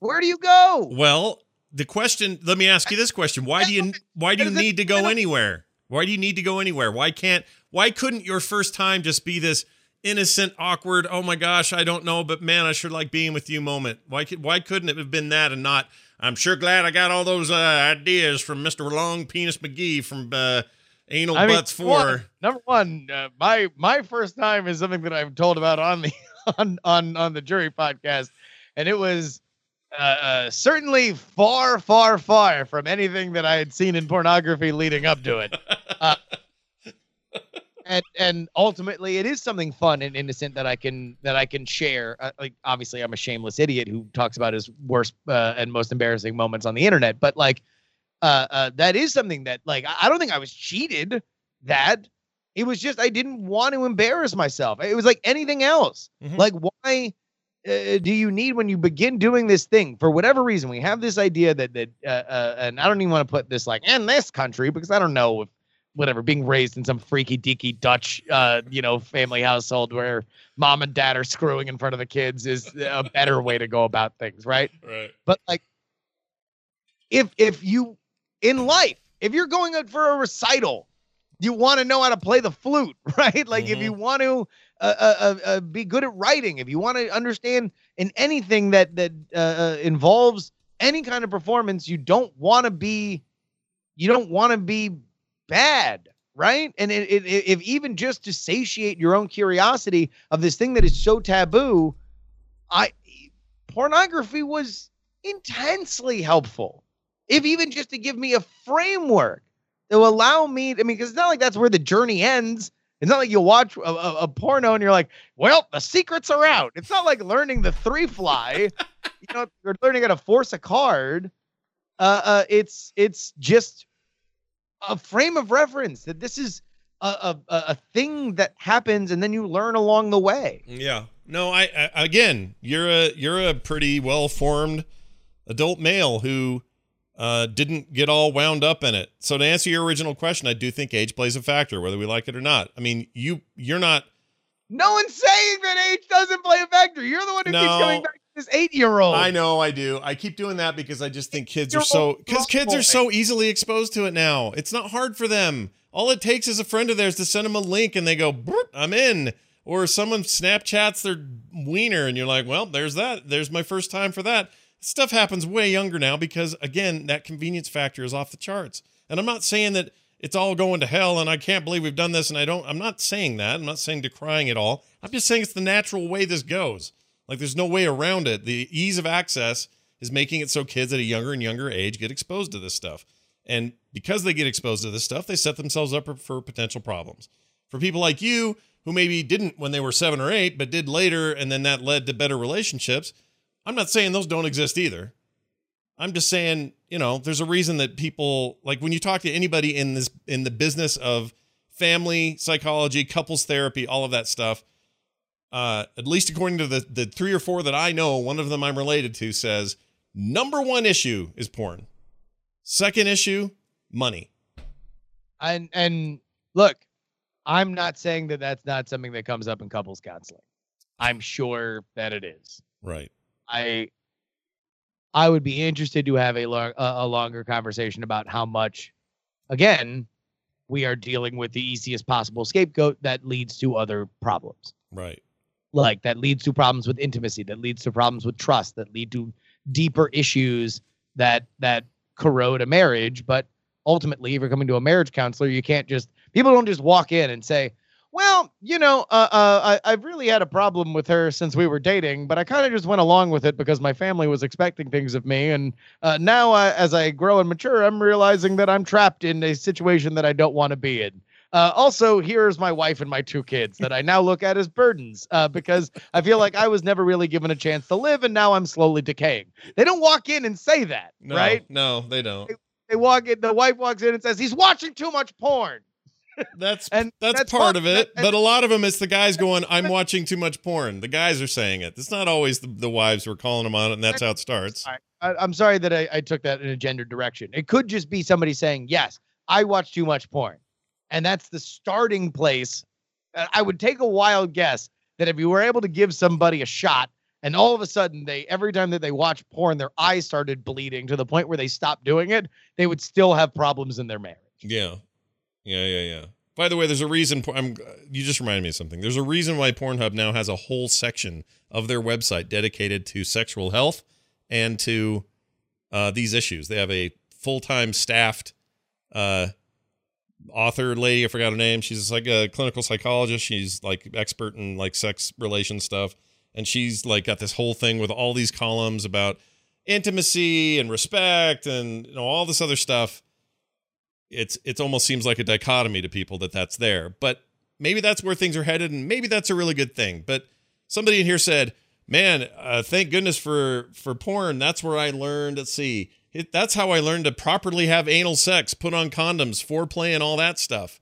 Where do you go? Well, the question. Let me ask you this question: Why do you why do you need to go anywhere? Why do you need to go anywhere? Why can't? Why couldn't your first time just be this innocent, awkward? Oh my gosh, I don't know, but man, I sure like being with you moment. Why could? Why couldn't it have been that and not? I'm sure glad I got all those uh, ideas from Mr. Long Penis McGee from uh, Anal I mean, Butts Four. one- number one, uh, my my first time is something that I've told about on the on on on the jury podcast, and it was uh, uh, certainly far, far, far from anything that I had seen in pornography leading up to it. Uh, and and ultimately, it is something fun and innocent that I can that I can share. Uh, like obviously, I'm a shameless idiot who talks about his worst uh, and most embarrassing moments on the internet, but like uh, uh, that is something that like I don't think I was cheated. That it was just I didn't want to embarrass myself. It was like anything else. Mhm. Like why uh, do you need when you begin doing this thing for whatever reason? We have this idea that that uh, uh, and I don't even want to put this like in this country because I don't know if whatever being raised in some freaky deaky Dutch uh you know family household where mom and dad are screwing in front of the kids is a better way to go about things, right? right. but like if if you in life if you're going out for a recital you want to know how to play the flute right like if you want to uh, uh, uh, uh, be good at writing if you want to understand in anything that that uh, uh, involves any kind of performance you don't want to be you don't want to be bad right and it, it, it- if even just to satiate your own curiosity of this thing that is so taboo i pornography was intensely helpful. If even just to give me a framework that will allow me, I mean, because it's not like that's where the journey ends. It's not like you watch a, a, a porno and you're like, well, the secrets are out. It's not like learning the three fly. you know, you're learning how to force a card. Uh, uh, it's it's just a frame of reference that this is a, a, a thing that happens and then you learn along the way. Yeah. No, I, I again, you're a you're a pretty well formed adult male who uh, didn't get all wound up in it. So to answer your original question, I do think age plays a factor, whether we like it or not. I mean, you you're not. No one's saying that age doesn't play a factor. You're the one who keeps No. coming back to this eight year old. I know I do. I keep doing that because I just think kids are so because kids are so easily exposed to it now. It's not hard for them. All it takes is a friend of theirs to send them a link and they go, "I'm in." Or someone Snapchats their wiener and you're like, "Well, there's that. There's my first time for that." Stuff happens way younger now because again, that convenience factor is off the charts. And I'm not saying that it's all going to hell and I can't believe we've done this and I don't I'm not saying that. I'm not saying decrying it all. I'm just saying it's the natural way this goes. Like there's no way around it. The ease of access is making it so kids at a younger and younger age get exposed to this stuff. And because they get exposed to this stuff, they set themselves up for, potential problems. For people like you who maybe didn't when they were 7 or 8 but did later and then that led to better relationships, I'm not saying those don't exist either. I'm just saying, you know, there's a reason that people like when you talk to anybody in this in the business of family psychology, couples therapy, all of that stuff, uh, at least according to the the three or four that I know, one of them I'm related to says number one issue is porn. Second issue, money. And and look, I'm not saying that that's not something that comes up in couples counseling. I'm sure that it is. Right. I I would be interested to have a long a, a longer conversation about how much again we are dealing with the easiest possible scapegoat that leads to other problems. Right. Like that leads to problems with intimacy that leads to problems with trust that lead to deeper issues that that corrode a marriage. But ultimately if you're coming to a marriage counselor you can't just people don't just walk in and say well you know uh, uh, I, i've really had a problem with her since we were dating but i kind of just went along with it because my family was expecting things of me. And uh, now uh, as i grow and mature i'm realizing that i'm trapped in a situation that i don't want to be in uh, also, here's my wife and my two kids that I now look at as burdens uh, because I feel like I was never really given a chance to live, and now I'm slowly decaying. They don't walk in and say that, No, right? No, they don't. They walk in. The wife walks in and says he's watching too much porn. That's And that's, that's part fine. of it. And- But a lot of them, it's the guys going, "I'm watching too much porn." The guys are saying it. It's not always the, the wives who are calling them on it, and that's how it starts. I, I'm sorry that I, I took that in a gender direction. It could just be somebody saying, "Yes, I watch too much porn," and that's the starting place. Uh, I would take a wild guess that if you were able to give somebody a shot and all of a sudden they every time that they watch porn their eyes started bleeding to the point where they stopped doing it they would still have problems in their marriage Yeah, yeah, yeah, yeah. By the way, there's a reason. I'm. You just reminded me of something. There's a reason why Pornhub now has a whole section of their website dedicated to sexual health and to uh, these issues. They have a full-time staffed uh, author lady. I forgot her name. She's like a clinical psychologist. She's like expert in like sex relation stuff, and she's like got this whole thing with all these columns about intimacy and respect and you know all this other stuff it's it almost seems like a dichotomy to people that that's there but maybe that's where things are headed and maybe that's a really good thing but somebody in here said man uh, thank goodness for for porn that's where i learned let's see it, that's how i learned to properly have anal sex put on condoms foreplay and all that stuff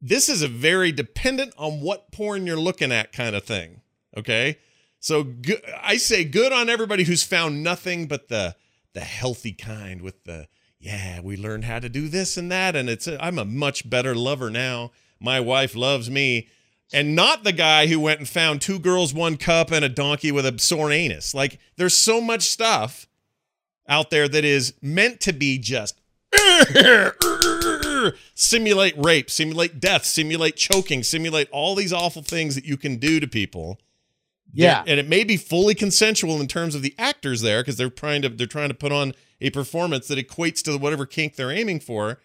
this is a very dependent on what porn you're looking at kind of thing okay so go- i say good on everybody who's found nothing but the the healthy kind with the yeah, we learned how to do this and that, and it's a, I'm a much better lover now. My wife loves me, and not the guy who went and found two girls, one cup, and a donkey with a sore anus. Like there's so much stuff out there that is meant to be just simulate rape, simulate death, simulate choking, simulate all these awful things that you can do to people. Yeah. and it may be fully consensual in terms of the actors there because they're trying to they're trying to put on a performance that equates to whatever kink they're aiming for.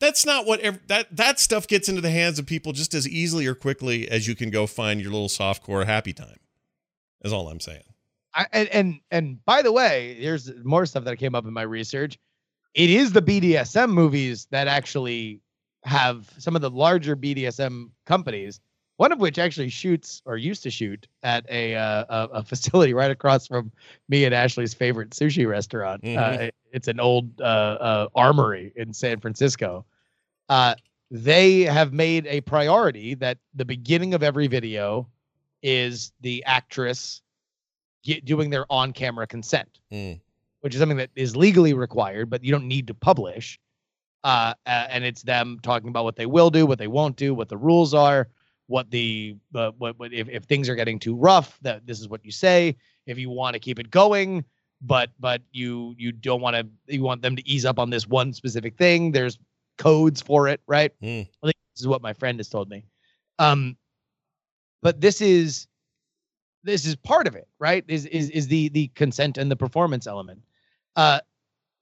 That's not what ev- that that stuff gets into the hands of people just as easily or quickly as you can go find your little softcore happy time. Is all I'm saying. I, and and and by the way, here's more stuff that came up in my research. It is the BDSM movies that actually have some of the larger BDSM companies. One of which actually shoots or used to shoot at a uh, a, a facility right across from me and Ashley's favorite sushi restaurant. Uh, Mhm. it- it's an old uh, uh, armory in San Francisco. Uh, they have made a priority that the beginning of every video is the actress get, doing their on-camera consent, Mm. which is something that is legally required, but you don't need to publish. Uh, and it's them talking about what they will do, what they won't do, what the rules are, what the uh, what, what if, if things are getting too rough, that this is what you say. If you want to keep it going, but but you you don't want to you want them to ease up on this one specific thing. There's codes for it, right? Mm. I think this is what my friend has told me. Um, but this is this is part of it, right? Is is is the the consent and the performance element. Uh,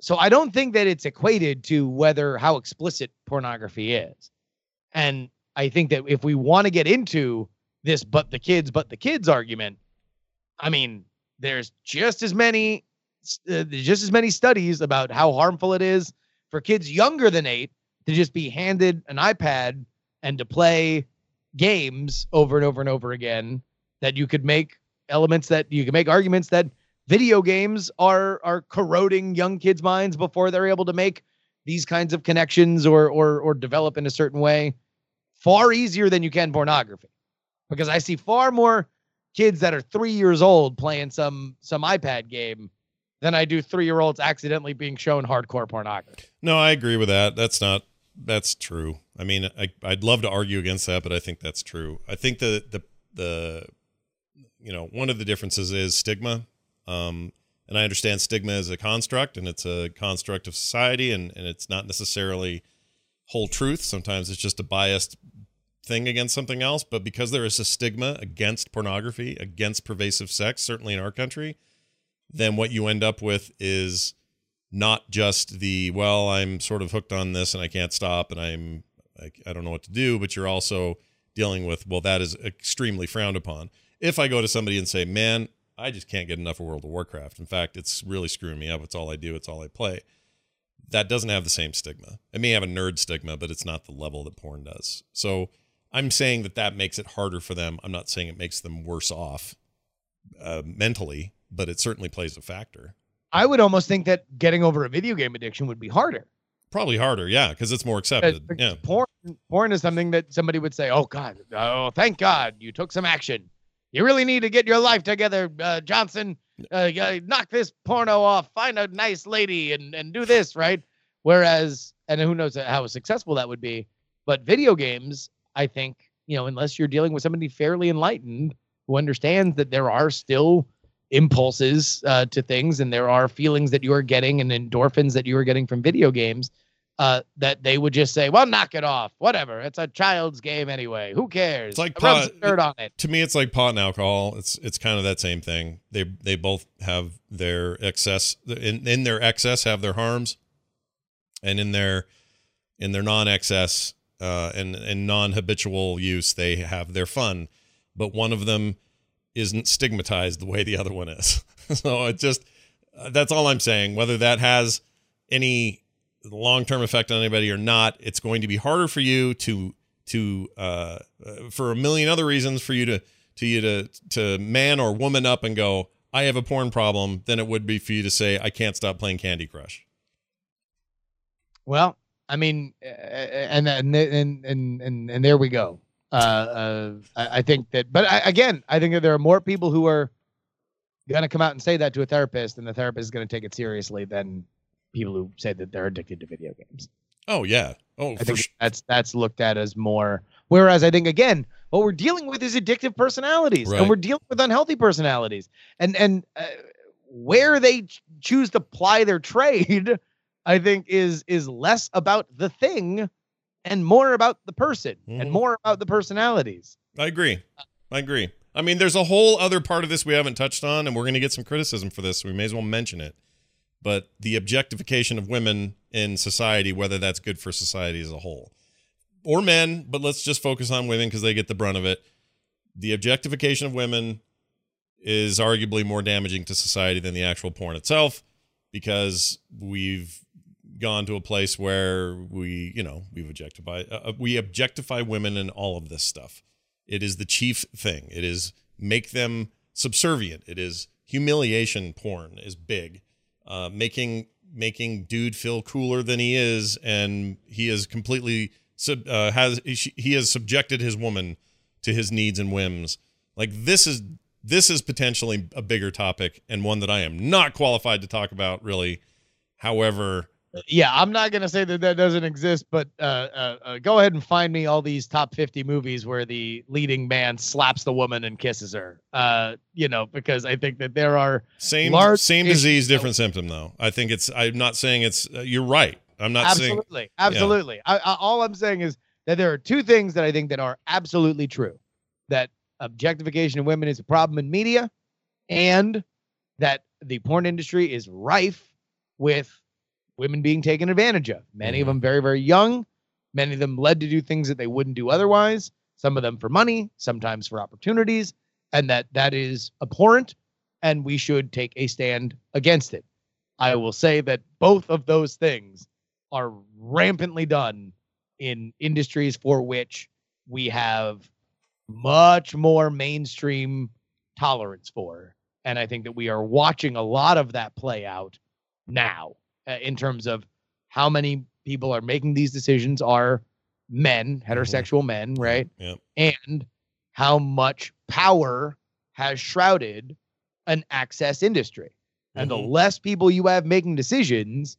so I don't think that it's equated to whether how explicit pornography is, and I think that if we want to get into this, but the kids, but the kids argument, I mean, there's just as many uh, just as many studies about how harmful it is for kids younger than eight to just be handed an iPad and to play games over and over and over again that you could make elements that you can make arguments that video games are are corroding young kids' minds before they're able to make these kinds of connections or or or develop in a certain way far easier than you can pornography because I see far more kids that are 3 years old playing some some iPad game than I do 3-year-olds accidentally being shown hardcore pornography. No, I agree with that. That's not that's true. I mean, I I'd love to argue against that, but I think that's true. I think the the the you know, one of the differences is stigma. Um and I understand stigma is a construct and it's a construct of society and and it's not necessarily whole truth. Sometimes it's just a biased thing against something else, but because there is a stigma against pornography, against pervasive sex, certainly in our country, then what you end up with is not just the well i'm sort of hooked on this and i can't stop and i'm I, I don't know what to do but you're also dealing with well that is extremely frowned upon if i go to somebody and say man i just can't get enough of world of warcraft. In fact it's really screwing me up. It's all i do. It's all i play. That doesn't have the same stigma. It may have a nerd stigma but it's not the level that porn does. So i'm saying that that makes it harder for them. I'm not saying it makes them worse off uh, mentally but it certainly plays a factor. I would almost think that getting over a video game addiction would be harder. Probably harder, yeah, because it's more accepted. Yeah, Porn, porn is something that somebody would say, "Oh God, oh thank God you took some action. You really need to get your life together, uh, Johnson. Uh, knock this porno off. Find a nice lady and and do this right." Whereas, and who knows how successful that would be. But video games, I think, you know, unless you're dealing with somebody fairly enlightened who understands that there are still impulses uh, to things and there are feelings that you are getting and endorphins that you are getting from video games uh, that they would just say, "Well, knock it off. Whatever. It's a child's game anyway. Who cares?" It's like pot- dirt on it. to me it's like pot and alcohol it's it's kind of that same thing they they both have their excess in, in their excess have their harms and in their in their non-excess uh and and non-habitual use they have their fun but one of them isn't stigmatized the way the other one is so it just uh, that's all i'm saying whether that has any long-term effect on anybody or not it's going to be harder for you to to uh, uh, for a million other reasons for you to to you to to man or woman up and go I have a porn problem than it would be for you to say I can't stop playing Candy Crush. Well, I mean, and and and and and, and there we go. Uh, uh, I, I think that, but I, again, I think that there are more people who are going to come out and say that to a therapist, and the therapist is going to take it seriously than people who say that they're addicted to video games. Oh yeah. Oh, I think sure. that's that's looked at as more. Whereas I think again, what we're dealing with is addictive personalities, Right. and we're dealing with unhealthy personalities, and and uh, where they ch- choose to ply their trade, I think is is less about the thing, and more about the person, Mhm. and more about the personalities. I agree. I agree. I mean, there's a whole other part of this we haven't touched on, and we're going to get some criticism for this. So we may as well mention it. But the objectification of women in society, whether that's good for society as a whole, or men, but let's just focus on women because they get the brunt of it. The objectification of women is arguably more damaging to society than the actual porn itself because we've gone to a place where we, you know, we've objectify uh, we objectify women in all of this stuff. It is the chief thing. It is make them subservient. It is humiliation porn is big. Uh, making making dude feel cooler than he is, and he is completely sub, uh, has he has subjected his woman to his needs and whims. Like this is this is potentially a bigger topic and one that I am not qualified to talk about really. However, Yeah, I'm not gonna say that that doesn't exist, but uh, uh, uh, go ahead and find me all these top 50 movies where the leading man slaps the woman and kisses her. Uh, you know, because I think that there are same same disease, different symptom though. I think it's. I'm not saying it's. Uh, you're right. I'm not saying. absolutely, absolutely. I, I, all I'm saying is that there are two things that I think that are absolutely true: that objectification of women is a problem in media, and that the porn industry is rife with women being taken advantage of. Many of them very, very young. Many of them led to do things that they wouldn't do otherwise. Some of them for money, sometimes for opportunities, and that that is abhorrent, and we should take a stand against it. I will say that both of those things are rampantly done in industries for which we have much more mainstream tolerance for. And I think that we are watching a lot of that play out now uh, in terms of how many people are making these decisions are men, heterosexual men, right? Yep. And how much power has shrouded an access industry. And the Mhm. less people you have making decisions,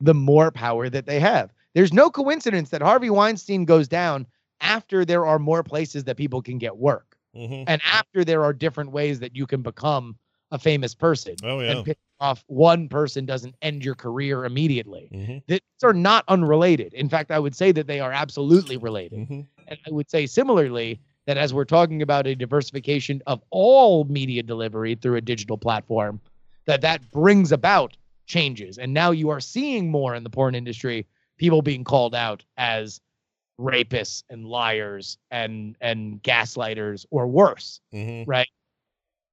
the more power that they have. There's no coincidence that Harvey Weinstein goes down after there are more places that people can get work Mhm. and after there are different ways that you can become a famous person. Oh yeah. And off one person doesn't end your career immediately. Mhm. These are not unrelated. In fact, I would say that they are absolutely related. Mhm. And I would say similarly that as we're talking about a diversification of all media delivery through a digital platform, that that brings about changes. And now you are seeing more in the porn industry people being called out as rapists and liars and and gaslighters or worse, Mhm. right?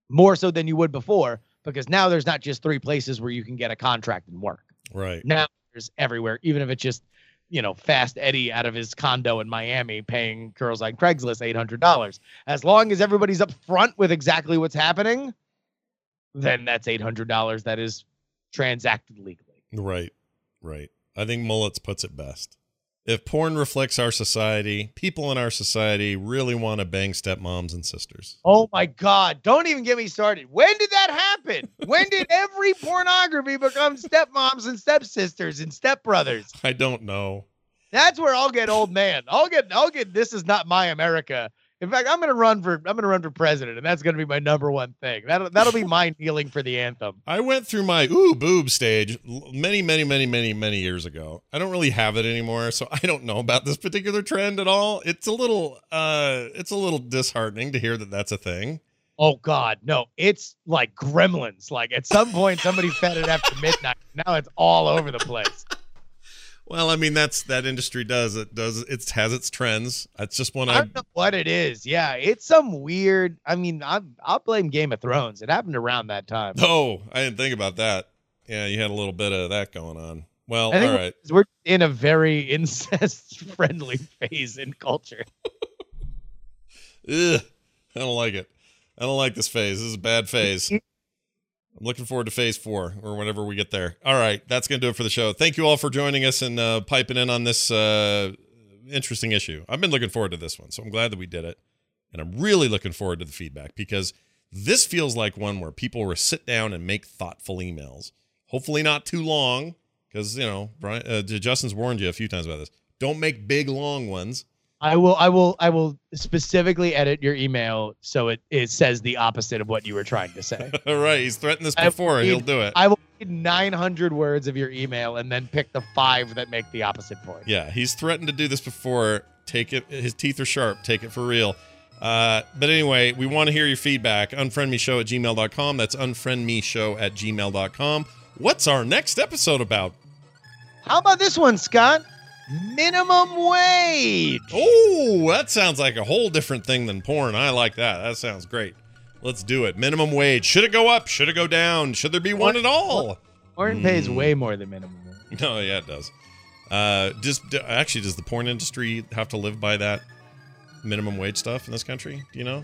More so than you would before because now there's not just three places where you can get a contract and work Right. now there's everywhere, even if it's just, you know, Fast Eddie out of his condo in Miami paying girls on Craigslist eight hundred dollars. As long as everybody's up front with exactly what's happening, then that's eight hundred dollars that is transacted legally. Right. Right. I think Mullets puts it best. If porn reflects our society, people in our society really want to bang stepmoms and sisters. Oh my God! Don't even get me started. When did that happen? when did every pornography become stepmoms and stepsisters and stepbrothers? I don't know. That's where I'll get old man. I'll get I'll get this is not my America. In fact, I'm gonna run for I'm gonna run for president, and that's gonna be my number one thing. That'll that'll be my kneeling for the anthem. I went through my ooh boob stage many, many, many, many, many years ago. I don't really have it anymore, so I don't know about this particular trend at all. It's a little, uh, it's a little disheartening to hear that that's a thing. Oh God, no! It's like gremlins. Like at some point, somebody fed it after midnight. Now it's all over the place. Well, I mean that's that industry does it does it has its trends. That's just one I I don't know what it is. Yeah, it's some weird. I mean, I I'll blame Game of Thrones. It happened around that time. oh I didn't think about that. Yeah, you had a little bit of that going on. Well, all right. we're in a very incest-friendly phase in culture. Ugh, I don't like it. I don't like this phase. This is a bad phase. I'm looking forward to phase four or whenever we get there. All right, that's going to do it for the show. Thank you all for joining us and uh, piping in on this uh, interesting issue. I've been looking forward to this one, so I'm glad that we did it. And I'm really looking forward to the feedback because this feels like one where people will sit down and make thoughtful emails. Hopefully, not too long because, you know, Brian, uh, Justin's warned you a few times about this. Don't make big, long ones. I will I will I will specifically edit your email so it, it says the opposite of what you were trying to say. All right, he's threatened this before, and he'll do it. I will read 900 words of your email and then pick the five that make the opposite point. Yeah, he's threatened to do this before. Take it. His teeth are sharp. Take it for real. Uh, but anyway, we want to hear your feedback. Unfriendmeshow at gmail.com. That's unfriendmeshow at gmail.com. What's our next episode about? How about this one, Scott? Minimum wage. Oh, that sounds like a whole different thing than porn. I like that. That sounds great. Let's do it. Minimum wage. Should it go up? Should it go down? Should there be one at all? Porn pays Mm. way more than minimum wage. No, yeah, it does. Uh, just actually, does the porn industry have to live by that minimum wage stuff in this country? Do you know?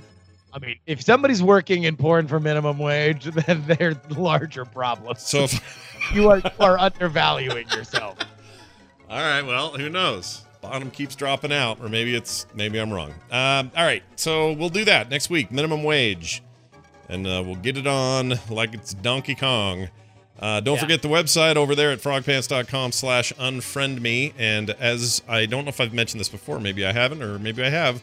I mean, if somebody's working in porn for minimum wage, then they're larger problems. So, if, you are you are undervaluing yourself. All right, well, who knows? Bottom keeps dropping out, or maybe it's maybe I'm wrong. Um, all right, so we'll do that next week. Minimum wage, and uh, we'll get it on like it's Donkey Kong. Uh, don't Yeah. forget the website over there at frogpants.com slash unfriend me. And as I don't know if I've mentioned this before, maybe I haven't, or maybe I have,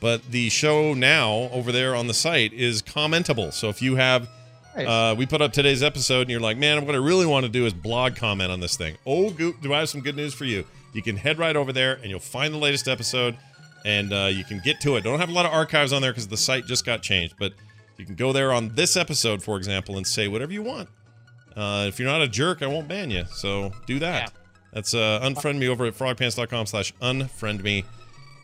but the show now over there on the site is commentable. So if you have, Nice. uh, we put up today's episode and you're like, man, what I really want to do is blog comment on this thing. Oh, go- do I have some good news for you? You can head right over there and you'll find the latest episode and uh, you can get to it. Don't have a lot of archives on there because the site just got changed, but you can go there on this episode, for example, and say whatever you want. Uh, if you're not a jerk, I won't ban you. So do that. Yeah. That's uh, unfriend me over at frogpants.com slash unfriend me.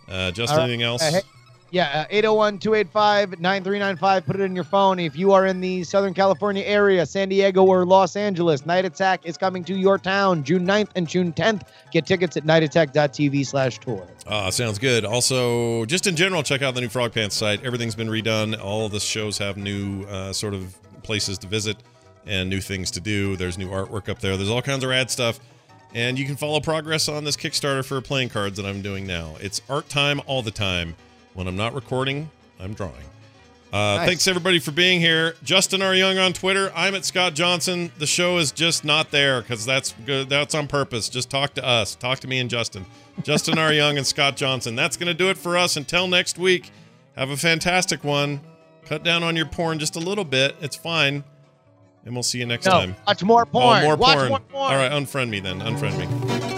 Uh, just All right. anything else? Uh, hey- Yeah, 801 285 9395. Put it in your phone. If you are in the Southern California area, San Diego or Los Angeles, Night Attack is coming to your town June 9th and June 10th. Get tickets at nightattack.tv slash tour. Uh, sounds good. Also, just in general, check out the new Frog Pants site. Everything's been redone. All the shows have new uh, sort of places to visit and new things to do. There's new artwork up there. There's all kinds of rad stuff. And you can follow progress on this Kickstarter for playing cards that I'm doing now. It's art time all the time. When I'm not recording, I'm drawing. Uh, Nice. Thanks everybody for being here. Justin R. Young on Twitter. I'm at Scott Johnson. The show is just not there because that's good. That's on purpose. Just talk to us. Talk to me and Justin. Justin R. Young and Scott Johnson. That's going to do it for us. Until next week, have a fantastic one. Cut down on your porn just a little bit. It's fine. And we'll see you next No, time. watch more porn. Oh, more watch porn. more porn. All right, unfriend me then. Unfriend me.